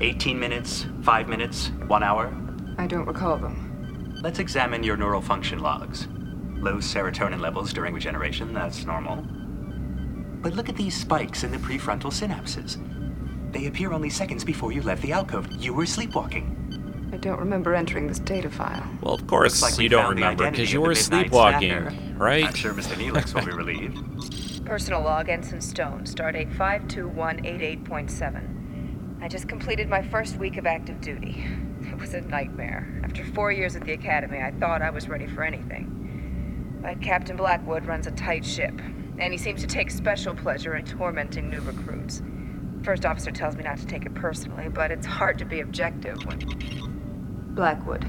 18 minutes, 5 minutes, 1 hour.
I don't recall them.
Let's examine your neural function logs. Low serotonin levels during regeneration, that's normal. But look at these spikes in the prefrontal synapses. They appear only seconds before you left the alcove. You were sleepwalking.
I don't remember entering this data file.
Well, of course
like
you don't remember because you were sleepwalking,
snacker.
right?
I'm sure Mr. Neelix will be relieved.
Personal log, Ensign Stone, stardate 52188.7. I just completed my first week of active duty. It was a nightmare. After four years at the Academy, I thought I was ready for anything. But Captain Blackwood runs a tight ship, and he seems to take special pleasure in tormenting new recruits. First officer tells me not to take it personally, but it's hard to be objective when. Blackwood.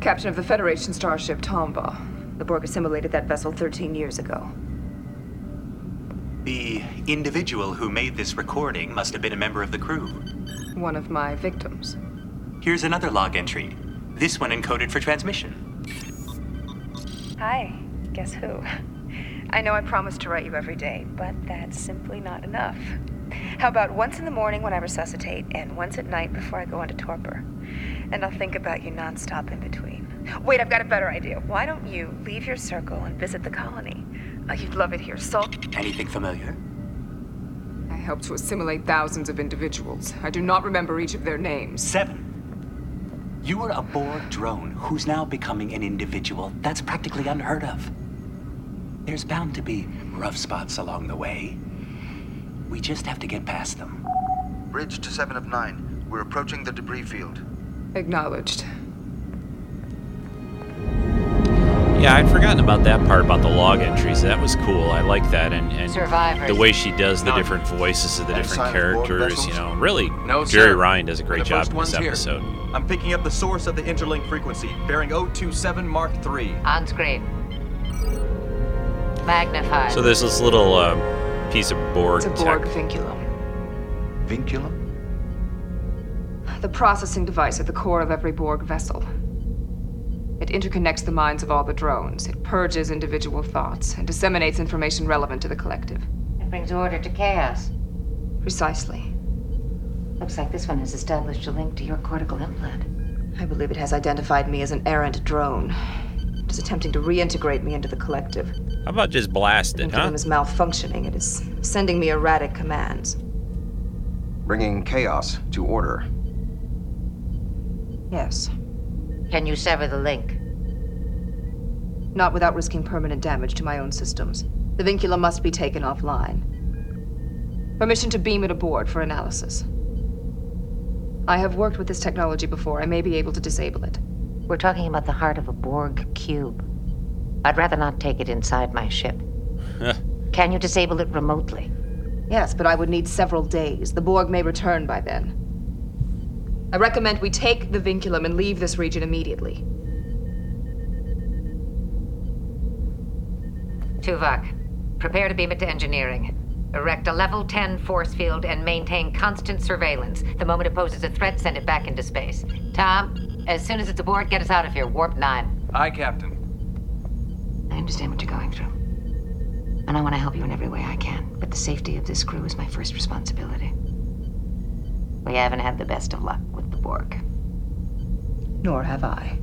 Captain of the Federation starship Tombaugh. The Borg assimilated that vessel 13 years ago.
The individual who made this recording must have been a member of the crew.
One of my victims.
Here's another log entry. This one encoded for transmission.
Hi. Guess who? I know I promised to write you every day, but that's simply not enough. How about once in the morning when I resuscitate, and once at night before I go into torpor? And I'll think about you nonstop in between. Wait, I've got a better idea. Why don't you leave your circle and visit the colony? Oh, you'd love it here. Salt.
Anything familiar?
I helped to assimilate thousands of individuals. I do not remember each of their names.
Seven. You were a Borg drone who's now becoming an individual. That's practically unheard of. There's bound to be rough spots along the way. We just have to get past them.
Bridge to 7 of 9. We're approaching the debris field.
Acknowledged.
Yeah, I'd forgotten about that part about the log entries. That was cool. I like that, and, and
Survivors.
the way she does the different voices of the different characters. You know, really,
No, Jeri.
Ryan does a great job in this
one's here.
episode.
I'm picking up the source of the interlink frequency, bearing 027 Mark III.
On screen. Magnified.
So there's this little uh, piece of Borg
It's a Borg
tech.
vinculum.
Vinculum?
The processing device at the core of every Borg vessel. It interconnects the minds of all the drones. It purges individual thoughts and disseminates information relevant to the collective.
It brings order to chaos.
Precisely.
Looks like this one has established a link to your cortical implant.
I believe it has identified me as an errant drone. It is attempting to reintegrate me into the collective.
How about just blast it, huh?
Vinculum is malfunctioning. It is sending me erratic commands.
Bringing chaos to order.
Yes.
Can you sever the link?
Not without risking permanent damage to my own systems. The vincula must be taken offline. Permission to beam it aboard for analysis. I have worked with this technology before. I may be able to disable it.
We're talking about the heart of a Borg cube. I'd rather not take it inside my ship. Can you disable it remotely?
Yes, but I would need several days. The Borg may return by then. I recommend we take the vinculum and leave this region immediately.
Tuvok, prepare to beam it to engineering. Erect a level 10 force field and maintain constant surveillance. The moment it poses a threat, send it back into space. Tom, as soon as it's aboard, get us out of here. Warp 9.
Aye, Captain.
I understand what you're going through. And I want to help you in every way I can. But the safety of this crew is my first responsibility. We haven't had the best of luck with the Borg.
Nor have I.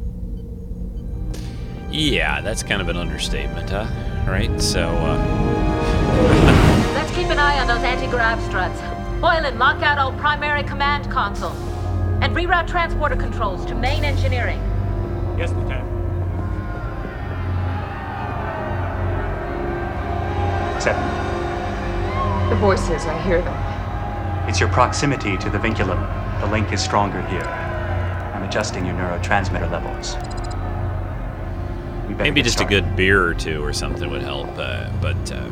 Yeah, that's kind of an understatement, huh? Right? So, uh,
Let's keep an eye on those anti-grav struts. Boylan, lock out all primary command consoles. And reroute transporter controls to main engineering.
Yes, Lieutenant.
Seven.
The voices, I hear them.
It's your proximity to the vinculum. The link is stronger here. I'm adjusting your neurotransmitter levels.
Maybe
get
just a good beer or two or something would help. Uh, but uh,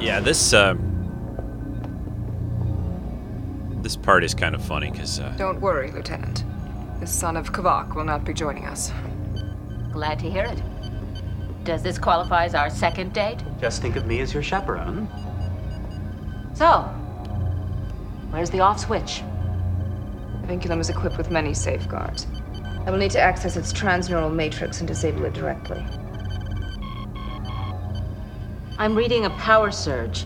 yeah, this uh, this part is kind of funny because uh,
Don't worry, Lieutenant. The son of Kavak will not be joining us.
Glad to hear it. Does this qualify as our second date?
Just think of me as your chaperone.
So, where's the off switch?
The vinculum is equipped with many safeguards. I will need to access its transneural matrix and disable it directly.
I'm reading a power surge.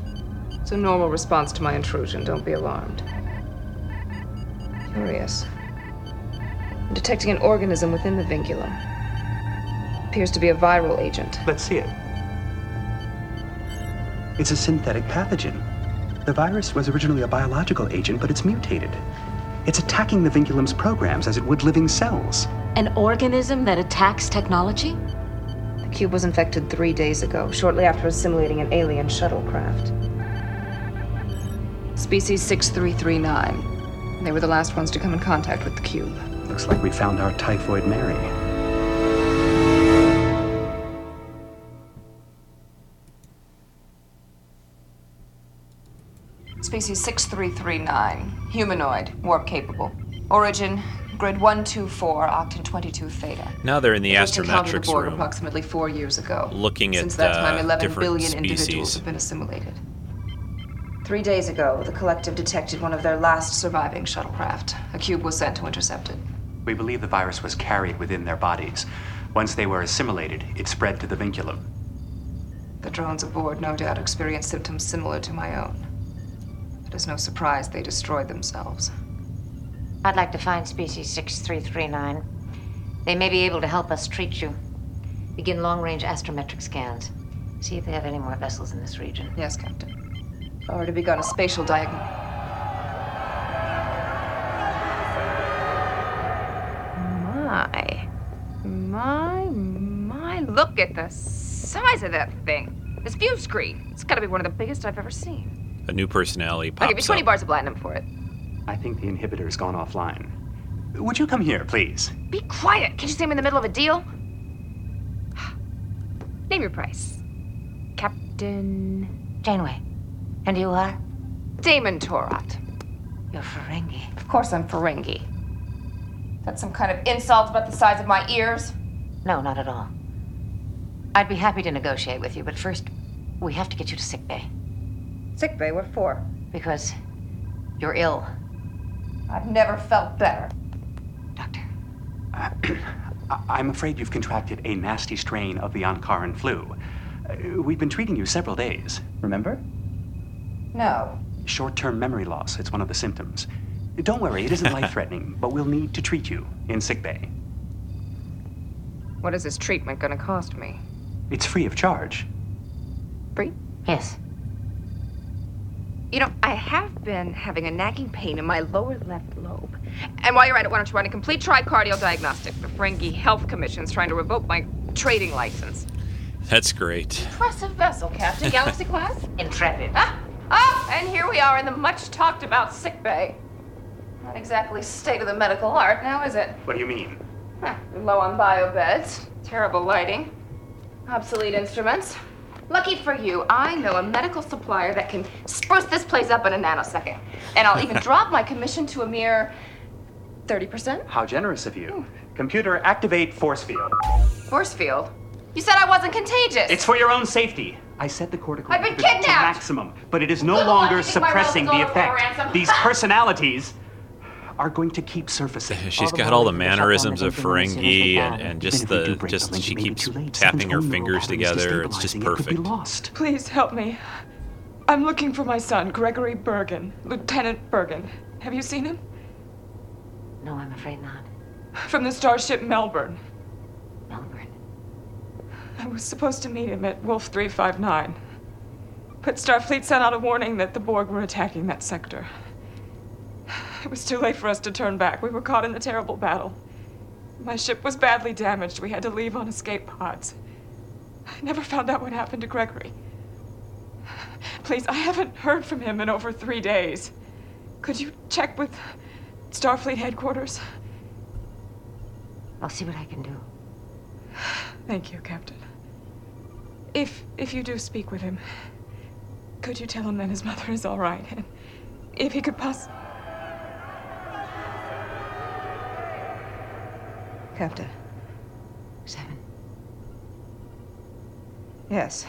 It's a normal response to my intrusion. Don't be alarmed. Curious. I'm detecting an organism within the vinculum. Appears to be a viral agent.
Let's see it. It's a synthetic pathogen. The virus was originally a biological agent, but it's mutated. It's attacking the vinculum's programs as it would living cells.
An organism that attacks technology?
The cube was infected three days ago, shortly after assimilating an alien shuttlecraft. Species 6339. They were the last ones to come in contact with the cube.
Looks like we found our typhoid Mary.
Species 6339. Humanoid, warp capable. Origin, grid 124, octant 22 theta.
Now they're in the
First encountered
astrometrics
aboard
room,
approximately four years ago.
looking
Since
at
that time,
uh,
11
different
billion individuals
species.
have been assimilated. Three days ago, the collective detected one of their last surviving shuttlecraft. A cube was sent to intercept it.
We believe the virus was carried within their bodies. Once they were assimilated, it spread to the vinculum.
The drones aboard no doubt experienced symptoms similar to my own. It is no surprise they destroyed themselves.
I'd like to find species 6339. They may be able to help us treat you. Begin long range astrometric scans. See if they have any more vessels in this region.
Yes, Captain. I've Already begun a spatial diagnosis.
My. My, my. Look at the size of that thing. This view screen. It's gotta be one of the biggest I've ever seen.
A new personality pops
I'll give you 20
up.
bars of platinum for it.
I think the inhibitor's gone offline. Would you come here, please?
Be quiet. Can't you see I'm in the middle of a deal? Name your price. Captain.
Janeway. And you are?
DaiMon Torat.
You're Ferengi.
Of course I'm Ferengi. That's some kind of insult about the size of my ears?
No, not at all. I'd be happy to negotiate with you, but first, we have to get you to sickbay.
Sick bay, what for?
Because you're ill.
I've never felt better.
I- I'm afraid you've contracted a nasty strain of the Ankaran flu. Uh, We've been treating you several days, remember?
No.
Short term memory loss, it's one of the symptoms. Don't worry, it isn't life threatening, but we'll need to treat you in sickbay.
What is this treatment gonna cost me?
It's free of charge.
Free?
Yes.
You know, I have been having a nagging pain in my lower left lobe. And while you're at it, why don't you run a complete tricardial diagnostic? The Ferengi Health Commission's trying to revoke my trading license.
That's great.
Impressive vessel, Captain. Galaxy class?
Intrepid.
Ah, ah, and here we are in the much talked about sick bay. Not exactly state of the medical art now, is it?
What do you mean?
Huh, low on bio beds, terrible lighting, obsolete instruments. Lucky for you, I know a medical supplier that can spruce this place up in a nanosecond. And I'll even drop my commission to a mere 30%?
How generous of you. Computer, activate force field.
Force field? You said I wasn't contagious.
It's for your own safety. I set the cortical
I've been
inhibitor to
kidnapped!
maximum, but it is no longer
one, you think my
suppressing the
going for a
effect. These personalities are going to keep surfacing.
She's got all the mannerisms of Ferengi and, and just the just she keeps tapping her fingers together. It's just perfect.
Please help me. I'm looking for my son, Gregory Bergen, Lieutenant Bergen. Have you seen him?
No, I'm afraid not.
From the starship Melbourne.
Melbourne.
I was supposed to meet him at Wolf 359. But Starfleet sent out a warning that the Borg were attacking that sector. It was too late for us to turn back. We were caught in the terrible battle. My ship was badly damaged. We had to leave on escape pods. I never found out what happened to Gregory. Please, I haven't heard from him in over three days. Could you check with Starfleet headquarters?
I'll see what I can do.
Thank you, Captain. If if you do speak with him, could you tell him that his mother is all right, and if he could poss- Captain.
Seven.
Yes.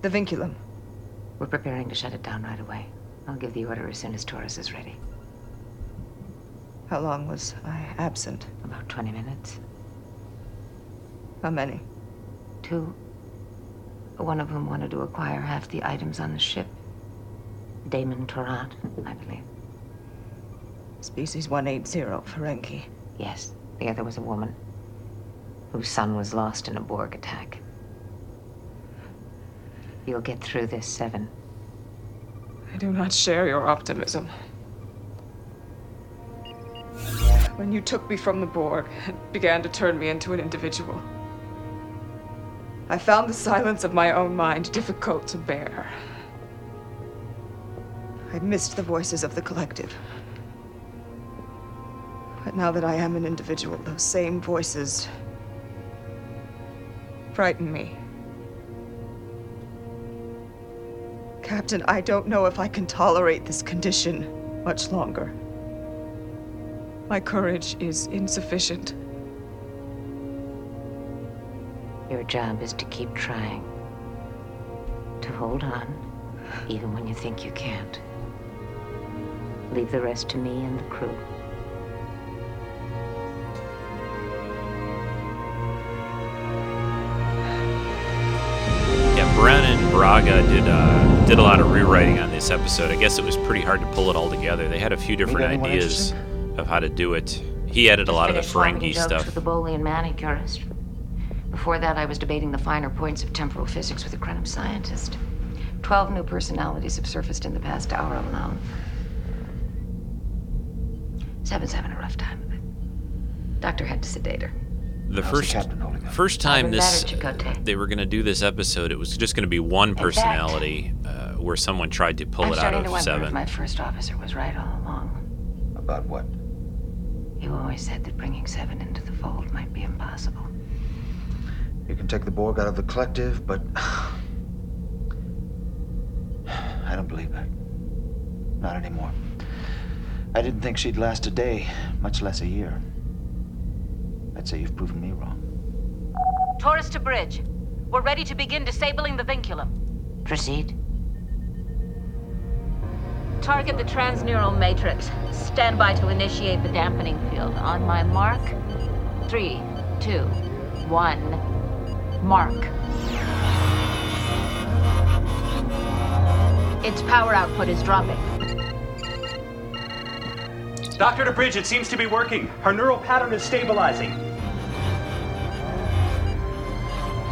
The vinculum.
We're preparing to shut it down right away. I'll give the order as soon as Torres is ready.
How long was I absent?
About 20 minutes.
How many?
Two. One of whom wanted to acquire half the items on the ship. DaiMon Torat, I believe.
Species 180, Ferengi.
Yes, the other was a woman whose son was lost in a Borg attack. You'll get through this, Seven.
I do not share your optimism. When you took me from the Borg and began to turn me into an individual, I found the silence of my own mind difficult to bear. I missed the voices of the collective. But now that I am an individual, those same voices frighten me. Captain, I don't know if I can tolerate this condition much longer. My courage is insufficient.
Your job is to keep trying. To hold on, even when you think you can't. Leave the rest to me and the crew.
Braga did uh, did a lot of rewriting on this episode. I guess it was pretty hard to pull it all together. They had a few different ideas of how to do it. He added a lot of the
Finished
Ferengi stuff.
with the Bolian manicurist. Before that, I was debating the finer points of temporal physics with a Krenim scientist. Twelve new personalities have surfaced in the past hour alone. Seven's having a rough time of it. Doctor had to sedate her.
The first first time this
better, Chakotay.
they were going to do this episode, it was just going to be one personality uh, where someone tried to pull
I'm
it out
starting to
of
wonder if
seven.
my first officer was right all along.
About what?
You always said that bringing Seven into the fold might be impossible.
You can take the Borg out of the collective, but. I don't believe that. Not anymore. I didn't think she'd last a day, much less a year. I'd say you've proven me wrong.
Torres to bridge. We're ready to begin disabling the vinculum.
Proceed.
Target the transneural matrix. Stand by to initiate the dampening field. On my mark. Three, two, one. Mark. Its power output is dropping.
Dr. DeBridge, it seems to be working. Her neural pattern is stabilizing.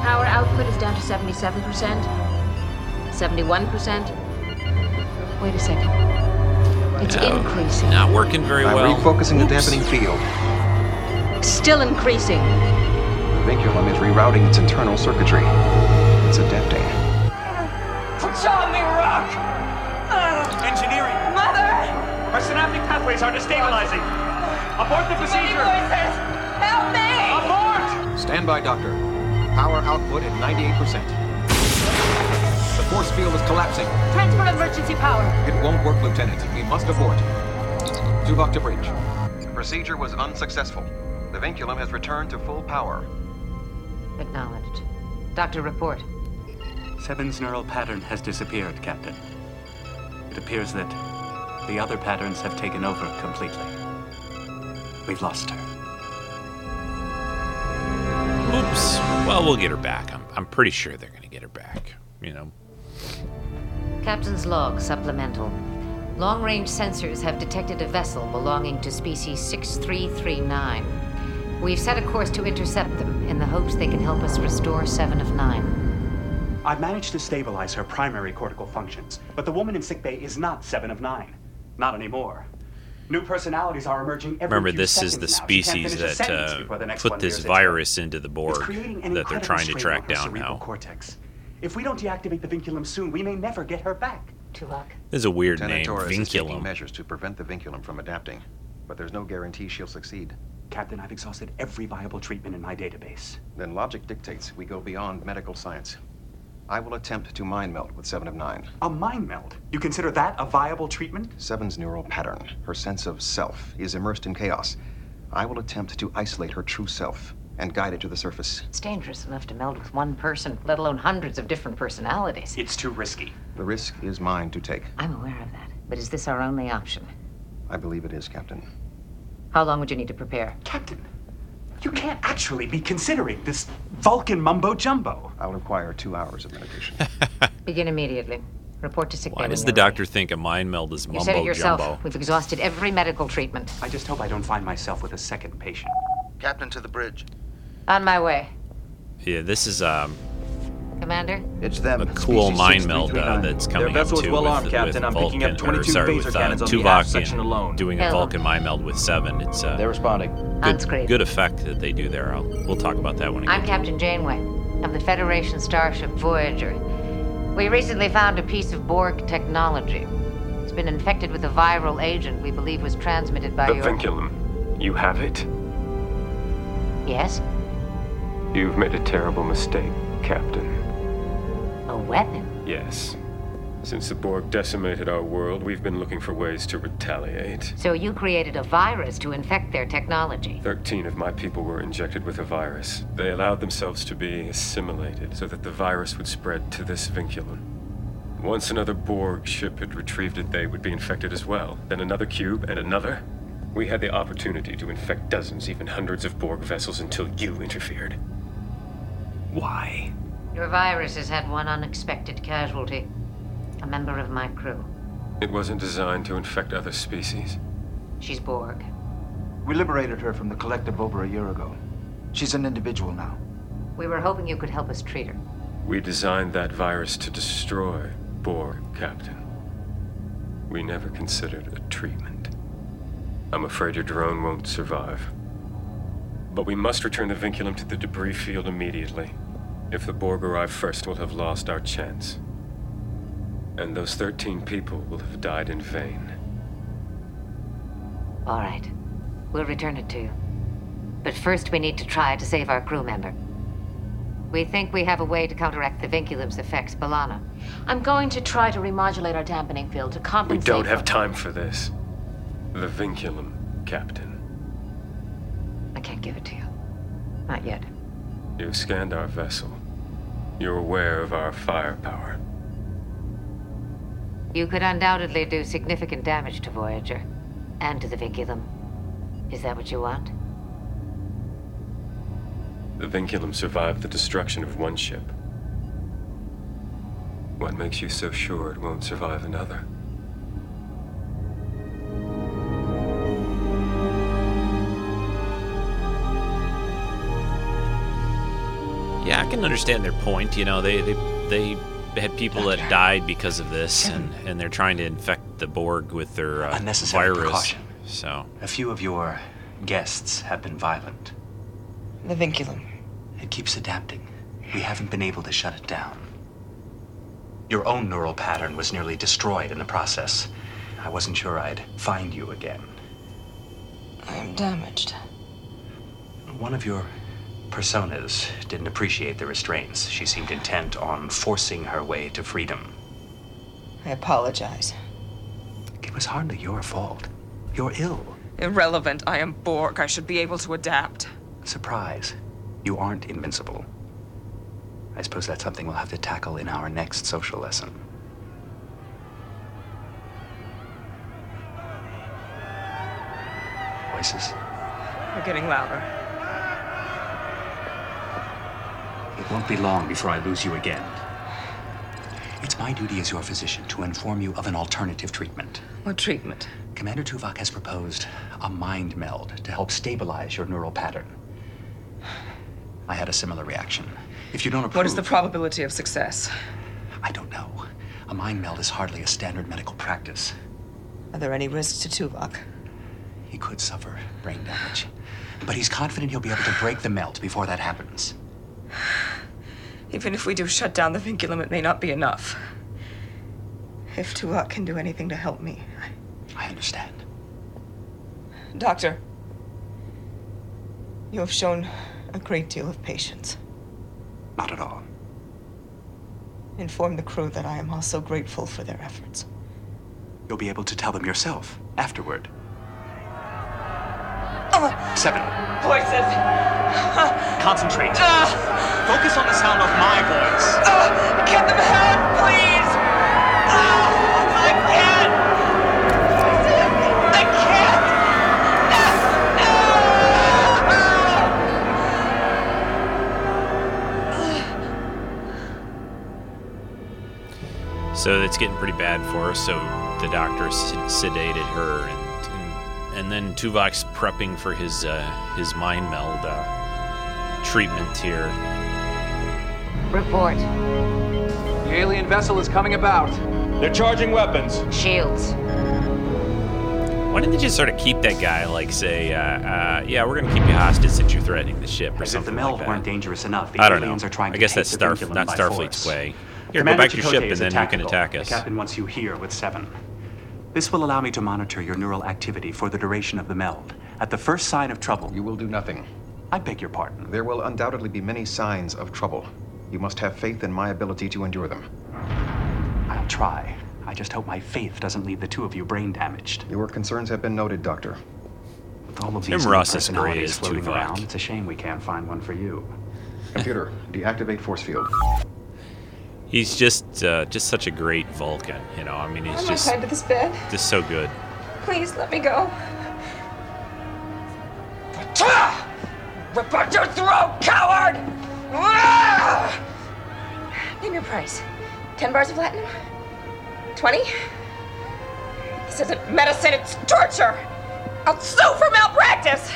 Power output is down to 77%. 71%. Wait a second. It's
No,
increasing.
Not working very
I'm
well.
refocusing the dampening field.
Still increasing.
The vinculum is rerouting its internal circuitry. It's adapting.
Put jaw on me, Rock! Ah.
Engineering!
Mother!
Our synaptic pathways are destabilizing. Abort the procedure!
voices! Help me!
Abort!
Stand by, Doctor. Power output at 98%. The force field is collapsing.
Transfer emergency power.
It won't work, Lieutenant. We must abort. Tuvok to bridge.
The procedure was unsuccessful. The vinculum has returned to full power.
Acknowledged. Doctor, report.
Seven's neural pattern has disappeared, Captain. It appears that the other patterns have taken over completely. We've lost her.
Oops. Well, we'll get her back. I'm, I'm pretty sure they're going to get her back. You know.
Captain's log supplemental. Long range sensors have detected a vessel belonging to species 6339. We've set a course to intercept them in the hopes they can help us restore Seven of Nine.
I've managed to stabilize her primary cortical functions, but the woman in sickbay is not Seven of Nine. Not anymore. New personalities are emerging every
Remember, this is the
now.
Species that uh,
the
put this virus into the Borg
It's creating an
that they're trying to track down now.
cortex. If we don't deactivate the vinculum soon, we may never get her back.
Tuvok.
This is a weird
Lieutenant
name,
Torres is taking measures to prevent the vinculum from adapting, but there's no guarantee she'll succeed.
Captain, I've exhausted every viable treatment in my database.
Then logic dictates we go beyond medical science. I will attempt to mind meld with Seven of Nine.
A mind meld? You consider that a viable treatment?
Seven's neural pattern, her sense of self, is immersed in chaos. I will attempt to isolate her true self and guide it to the surface.
It's dangerous enough to meld with one person, let alone hundreds of different personalities.
It's too risky.
The risk is mine to take.
I'm aware of that. But is this our only option?
I believe it is, Captain.
How long would you need to prepare?
Captain, you can't actually be considering this Vulcan mumbo jumbo.
I'll require two hours of meditation.
Begin immediately. Report to sick
Why does the doctor think a mind meld is mumbo You
said it yourself.
jumbo?
We've exhausted every medical treatment.
I just hope I don't find myself with a second patient.
Captain to the bridge.
On my way.
Yeah, this is um,
Commander?
It's them.
a cool mind meld uh, that's
Their
coming
vessel
up
is
too
well
with,
armed,
with
Captain. I'm
Vulcan,
picking up
or
22
sorry,
phaser
with, uh,
cannons on the aft section alone.
doing a Vulcan mind meld with seven. It's uh,
They're responding.
good,
Unscrewed.
good effect that they do there. I'll, we'll talk about that when it
I'm
gets-
Captain Janeway. of the Federation starship Voyager. We recently found a piece of Borg technology. It's been infected with a viral agent we believe was transmitted by
The
your.
vinculum. You have it?
Yes?
You've made a terrible mistake, Captain.
A weapon?
Yes. Since the Borg decimated our world, we've been looking for ways to retaliate.
So you created a virus to infect their technology.
Thirteen of my people were injected with a virus. They allowed themselves to be assimilated so that the virus would spread to this vinculum. Once another Borg ship had retrieved it, they would be infected as well. Then another cube and another. We had the opportunity to infect dozens, even hundreds of Borg vessels until you interfered. Why?
Your virus has had one unexpected casualty. A member of my crew.
It wasn't designed to infect other species.
She's Borg.
We liberated her from the collective over a year ago. She's an individual now.
We were hoping you could help us treat her.
We designed that virus to destroy Borg, Captain. We never considered a treatment. I'm afraid your drone won't survive. But we must return the vinculum to the debris field immediately. If the Borg arrive first, we'll have lost our chance. And those 13 people will have died in vain.
All right. We'll return it to you. But first, we need to try to save our crew member. We think we have a way to counteract the vinculum's effects, B'Elanna.
I'm going to try to remodulate our dampening field to compensate.
We don't have time for this. The vinculum, Captain.
I can't give it to you. Not yet.
You've scanned our vessel. You're aware of our firepower.
You could undoubtedly do significant damage to Voyager. And to the vinculum. Is that what you want?
The vinculum survived the destruction of one ship. What makes you so sure it won't survive another?
Yeah, I can understand their point. You know, they they they had people that died because of this, and and they're trying to infect the Borg with their uh,
Unnecessary
virus.
precaution.
So
A few of your guests have been violent.
The vinculum.
It keeps adapting. We haven't been able to shut it down. Your own neural pattern was nearly destroyed in the process. I wasn't sure I'd find you again.
I am damaged.
One of your personas didn't appreciate the restraints. She seemed intent on forcing her way to freedom.
I apologize.
It was hardly your fault. You're ill.
Irrelevant. I am Borg. I should be able to adapt.
Surprise. You aren't invincible. I suppose that's something we'll have to tackle in our next social lesson. Voices.
They're getting louder.
It won't be long before I lose you again. It's my duty as your physician to inform you of an alternative treatment.
What treatment?
Commander Tuvok has proposed a mind meld to help stabilize your neural pattern. I had a similar reaction. If you don't approve...
What is the probability of success?
I don't know. A mind meld is hardly a standard medical practice.
Are there any risks to Tuvok?
He could suffer brain damage. But he's confident he'll be able to break the melt before that happens.
Even if we do shut down the vinculum, it may not be enough. If Tuvok can do anything to help me.
I understand.
Doctor, you have shown a great deal of patience.
Not at all.
Inform the crew that I am also grateful for their efforts.
You'll be able to tell them yourself afterward. Seven
voices!
Concentrate.
Ah!
Focus on the sound of my voice.
Ah! Get them help, please! Ah! I can't! I can't! No, no.
So it's getting pretty bad for her. So the doctor sedated her, and, and and then Tuvok's prepping for his uh, his mind meld uh, treatment here.
Report.
The alien vessel is coming about. They're charging weapons.
Shields.
Why didn't they just sort of keep that guy, like say, uh, uh, yeah, we're gonna keep you hostage since you're threatening the ship or
As if the
something
meld
like that?
weren't dangerous enough. The
I don't know.
aliens are trying
I guess that's
the
Star,
vinculum
not Starfleet's
force.
way. Here,
Commander
go back to your ship, and
at
then you can
tactical.
attack
The
us.
captain wants you here with Seven. This will allow me to monitor your neural activity for the duration of the meld. At the first sign of trouble,
You will do nothing.
I beg your pardon.
There will undoubtedly be many signs of trouble. You must have faith in my ability to endure them.
I'll try. I just hope my faith doesn't leave the two of you brain damaged.
Your concerns have been noted, Doctor.
With all of these new
Russ
personalities floating around, it's a shame we can't find one for you.
Computer, deactivate force field.
He's just, uh, just such a great Vulcan. You know, I mean, he's
Am
just,
tied to this bed?
just so good.
Please let me go.
Rip out your throat, coward!
Name your price. Ten bars of platinum? Twenty?
This isn't medicine, it's torture! I'll sue for malpractice!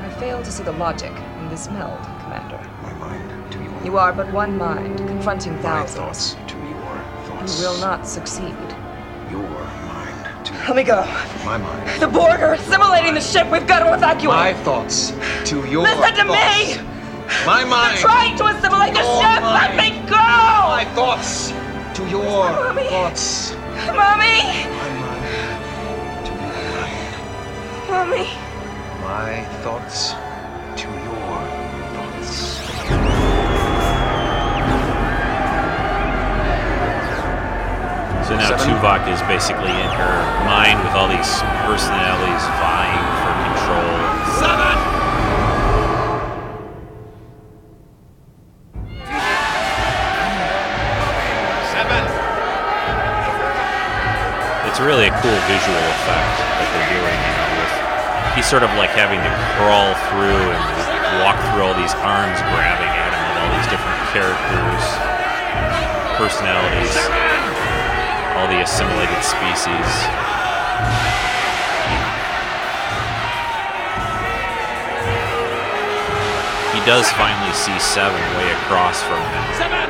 I fail to see the logic in this meld, Commander.
My mind to your
You are but one mind, confronting
my
thousands.
thoughts to your thoughts.
You will not succeed.
Mind
Let me go.
my mind.
The Borg are assimilating the ship. We've got to evacuate.
My thoughts to your
Listen to
thoughts.
me!
My mind.
They're trying to assimilate the
Your
ship. Let me go!
My thoughts to your
Mommy.
thoughts.
Mommy!
My mind to your mind.
Mommy!
My thoughts
So now
Seven.
Tuvok is basically in her mind with all these personalities vying for control.
Seven.
Seven.
It's really a cool visual effect that they're doing, you know, with he's sort of like having to crawl through and walk through all these arms grabbing at him with all these different characters, personalities, all the assimilated species. He does finally see Seven way across from him.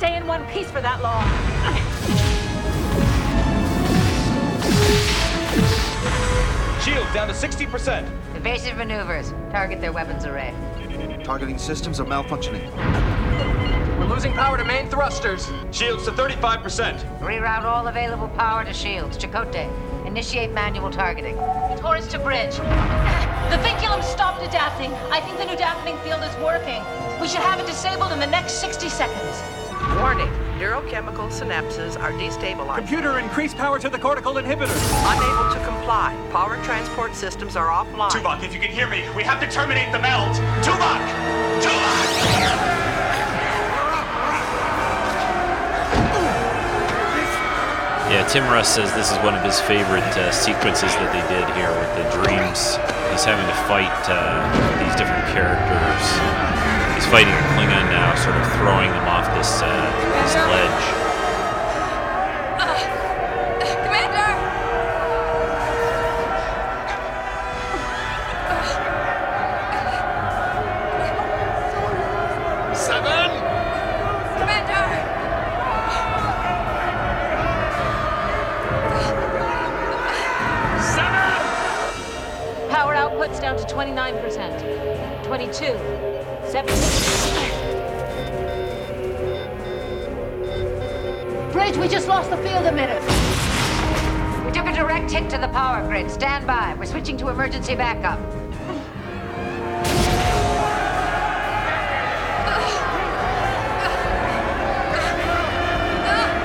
Stay
in one piece for that long.
Shield down to 60%.
Evasive maneuvers. Target their weapons array.
Targeting systems are malfunctioning.
We're losing power to main thrusters. Shields to 35%.
Reroute all available power to shields. Chakotay, initiate manual targeting.
Torres to bridge. The vinculum stopped adapting. I think the new dampening field is working. We should have it disabled in the next 60 seconds.
Warning, neurochemical synapses are destabilized.
Computer, increase power to the cortical inhibitor.
Unable to comply. Power transport systems are offline.
Tuvok, if you can hear me, we have to terminate the meld. Tuvok! Tuvok!
Yeah, Tim Russ says this is one of his favorite uh, sequences that they did here with the dreams. He's having to fight uh, these different characters. Fighting Klingon now, sort of throwing them off this, uh, this ledge.
To the
power grid. Stand by. We're switching to emergency backup.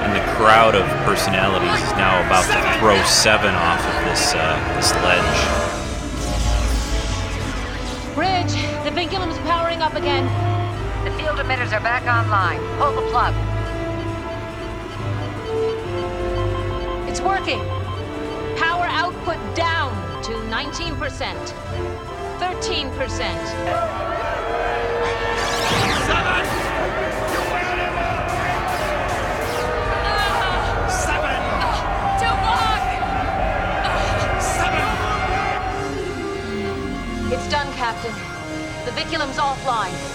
And the crowd of personalities is now about to throw Seven off of this uh, this ledge.
Bridge, the vinculum's powering up again.
The field emitters are back online. Pull the plug.
It's working. 19%. 13%. It's done, Captain. The vinculum's offline.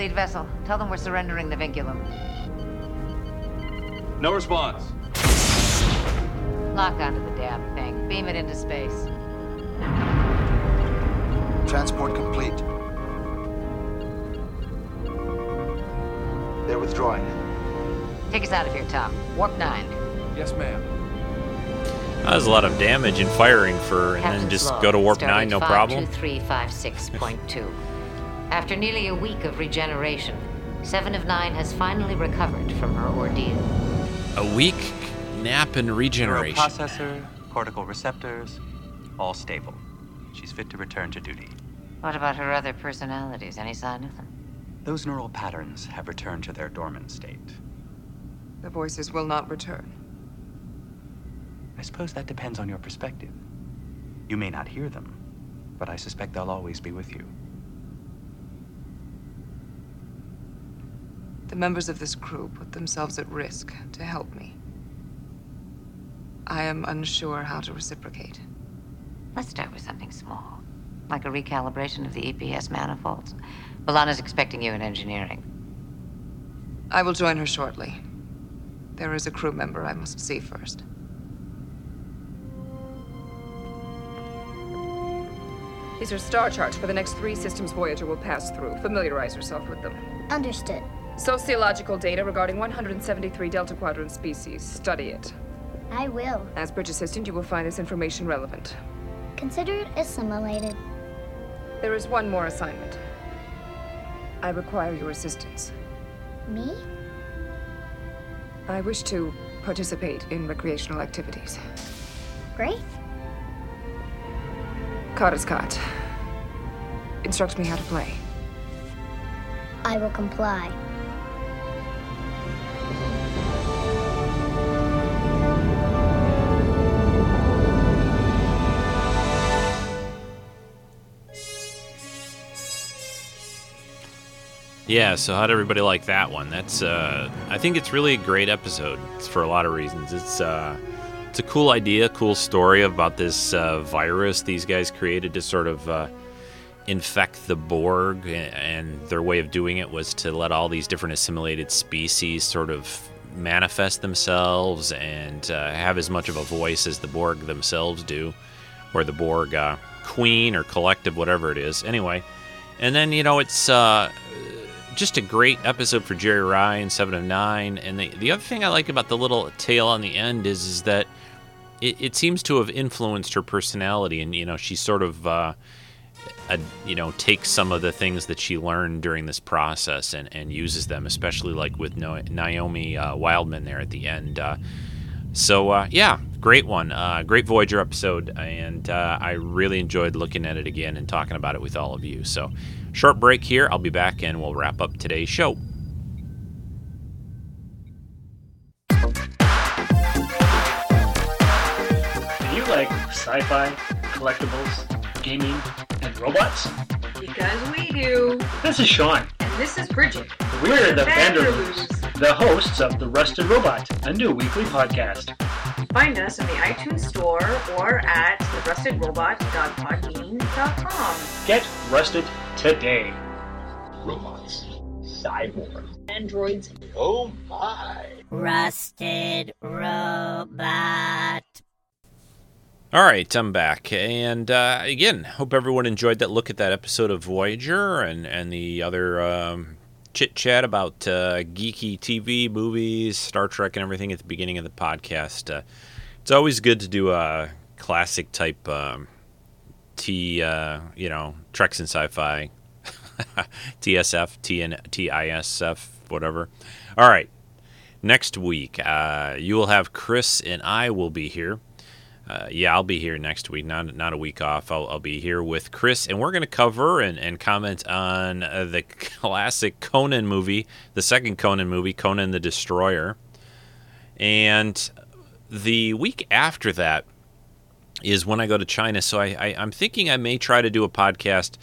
Lead vessel. Tell them we're surrendering the vinculum.
No response.
Lock onto the damn thing. Beam it into space.
Transport complete. They're withdrawing.
Take us out of here, Tom. Warp 9.
Yes, ma'am.
That was a lot of damage and firing for, and then just
log,
go to warp nine, no problem.
52356.2. After nearly a week of regeneration, Seven of Nine has finally recovered from her ordeal.
A week nap and regeneration.
Neuroprocessor, cortical receptors, all stable. She's fit to return to duty.
What about her other personalities? Any sign of them?
Those neural patterns have returned to their dormant state.
The voices will not return.
I suppose that depends on your perspective. You may not hear them, but I suspect they'll always be with you.
The members of this crew put themselves at risk to help me. I am unsure how to reciprocate.
Let's start with something small, like a recalibration of the EPS manifolds. B'Elanna's expecting you in engineering.
I will join her shortly. There is a crew member I must see first. These are star charts for the next three systems Voyager will pass through. Familiarize yourself with them.
Understood.
Sociological data regarding 173 Delta Quadrant species. Study it.
I will.
As bridge assistant, you will find this information relevant.
Consider it assimilated.
There is one more assignment. I require your assistance.
Me?
I wish to participate in recreational activities.
Great.
Scott. Instruct me how to play.
I will comply.
Yeah, so how'd everybody like that one? That's uh I think it's really a great episode for a lot of reasons. It's uh it's a cool idea, cool story about this uh, virus these guys created to sort of uh, infect the Borg, and their way of doing it was to let all these different assimilated species sort of manifest themselves and uh, have as much of a voice as the Borg themselves do, or the Borg uh, queen or collective, whatever it is. Anyway, and then you know it's uh, just a great episode for Jeri Ryan, Seven of Nine. And the, the other thing I like about the little tale on the end is is that it, it seems to have influenced her personality, and you know she sort of. Uh, a, you know, takes some of the things that she learned during this process and, and uses them, especially like with no- Naomi uh, Wildman there at the end. Uh, so, uh, yeah, great one. Uh, great Voyager episode. And uh, I really enjoyed looking at it again and talking about it with all of you. So, short break here. I'll be back and we'll wrap up today's show.
Do you like sci fi, collectibles, gaming, and robots?
Because we do.
This is Sean.
And this is Bridget.
We're the
Vanderloos.
Vanderloos, the hosts of The Rusted Robot, a new weekly podcast.
Find us in the iTunes Store or at therustedrobot.podbean.com.
Get rusted today. Robots, cyborgs, androids. Oh my.
Rusted robot.
All right, I'm back, and uh, again, hope everyone enjoyed that look at that episode of Voyager and and the other um, chit chat about uh, geeky TV, movies, Star Trek, and everything at the beginning of the podcast. Uh, it's always good to do a classic type um, T, uh, you know, Treks and Sci-Fi, TSF, TN, TISF, whatever. All right, next week uh, you will have Chris and I will be here. Uh, yeah, I'll be here next week, not not a week off. I'll, I'll be here with Chris, and we're going to cover and, and comment on uh, the classic Conan movie, the second Conan movie, Conan the Destroyer. And the week after that is when I go to China. So I, I, I'm thinking I may try to do a podcast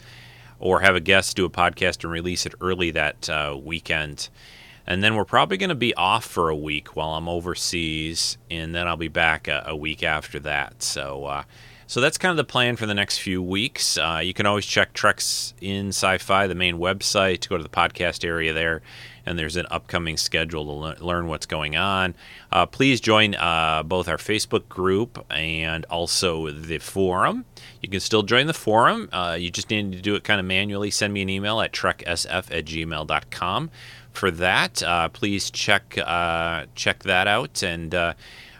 or have a guest do a podcast and release it early that uh, weekend and then we're probably going to be off for a week while I'm overseas, and then I'll be back a, a week after that. So, uh, so that's kind of the plan for the next few weeks. Uh, you can always check Treks in Sci-Fi, the main website, to go to the podcast area there, and there's an upcoming schedule to le- learn what's going on. Uh, please join uh, both our Facebook group and also the forum. You can still join the forum. Uh, you just need to do it kind of manually. Send me an email at treksf at gmail.com for that. Uh, please check uh, check that out and uh,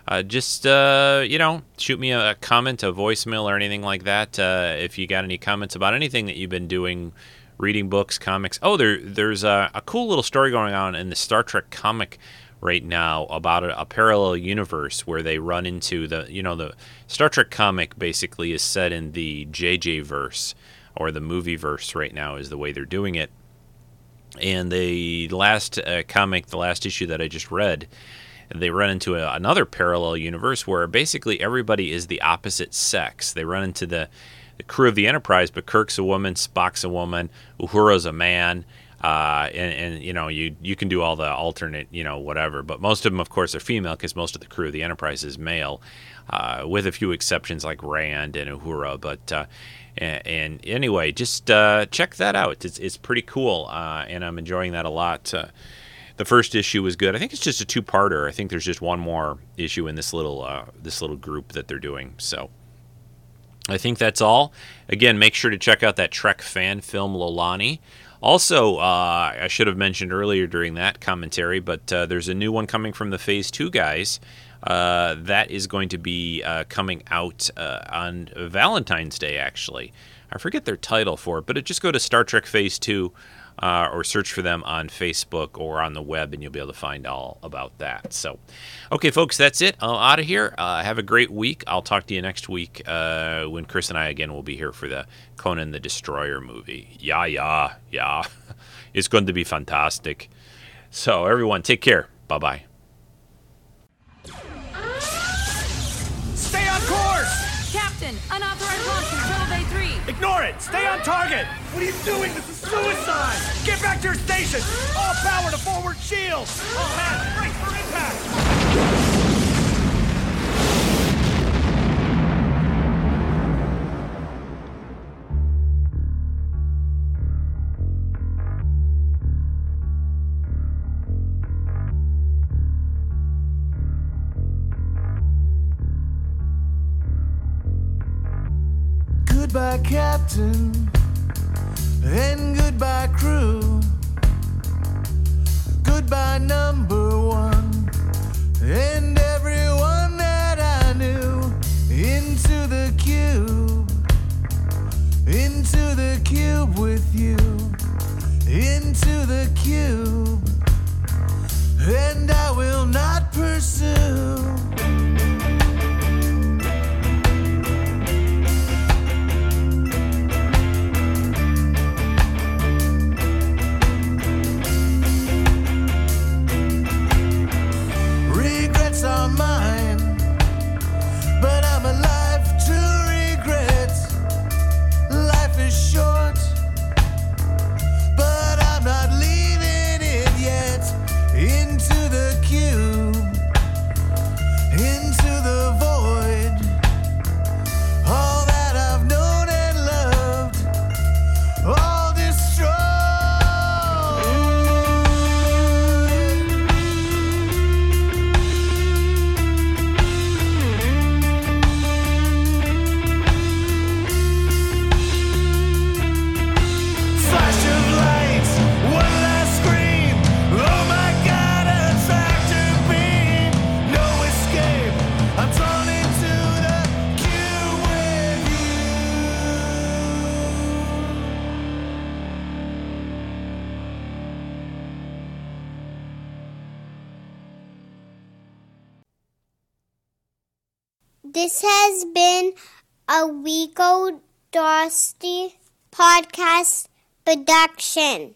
uh just you know shoot me a, comment, a voicemail, or anything like that. If you got any comments about anything that you've been doing, reading books, comics. Oh, there there's a, a cool little story going on in the Star Trek comic right now about a, a, parallel universe where they run into the you know the Star Trek comic basically is set in the JJ verse or the movie verse right now is the way they're doing it and the last uh, comic, the last issue that I just read, they run into a, another parallel universe where basically everybody is the opposite sex. They run into the, the crew of the Enterprise, but Kirk's a woman, Spock's a woman, Uhura's a man. Uh, and, and, you know you you can do all the alternate you know whatever, but most of them of course are female because most of the crew of the Enterprise is male, uh, with a few exceptions like Rand and Uhura. But uh, and, and anyway, just uh, check that out. It's, it's pretty cool, uh, and I'm enjoying that a lot. Uh, the first issue was good. I think it's just a two-parter. I think there's just one more issue in this little uh, this little group that they're doing. So I think that's all. Again, make sure to check out that Trek fan film Lolani. Also, uh, I should have mentioned earlier during that commentary, but uh, there's a new one coming from the Phase Two guys. Uh, that is going to be uh, coming out uh, on Valentine's Day, actually. I forget their title for it, but it, just go to Star Trek Phase 2 uh, or search for them on Facebook or on the web, and you'll be able to find all about that. So, okay, folks, that's it. I'm out of here. Uh, have a great week. I'll talk to you next week when Chris and I again will be here for the Conan the Destroyer movie. Yeah, yeah, yeah. it's going to be fantastic. So, everyone, take care. Bye bye.
Captain, unauthorized launch from Shuttle Bay 3.
Ignore it! Stay on target! What are you doing? This is suicide! Get back to your station! All power to forward shields! All hands, brace for impact!
Captain, and goodbye, crew. Goodbye, number one, and everyone that I knew. Into the cube, into the cube with you, into the cube,
a Rico Dosty podcast production.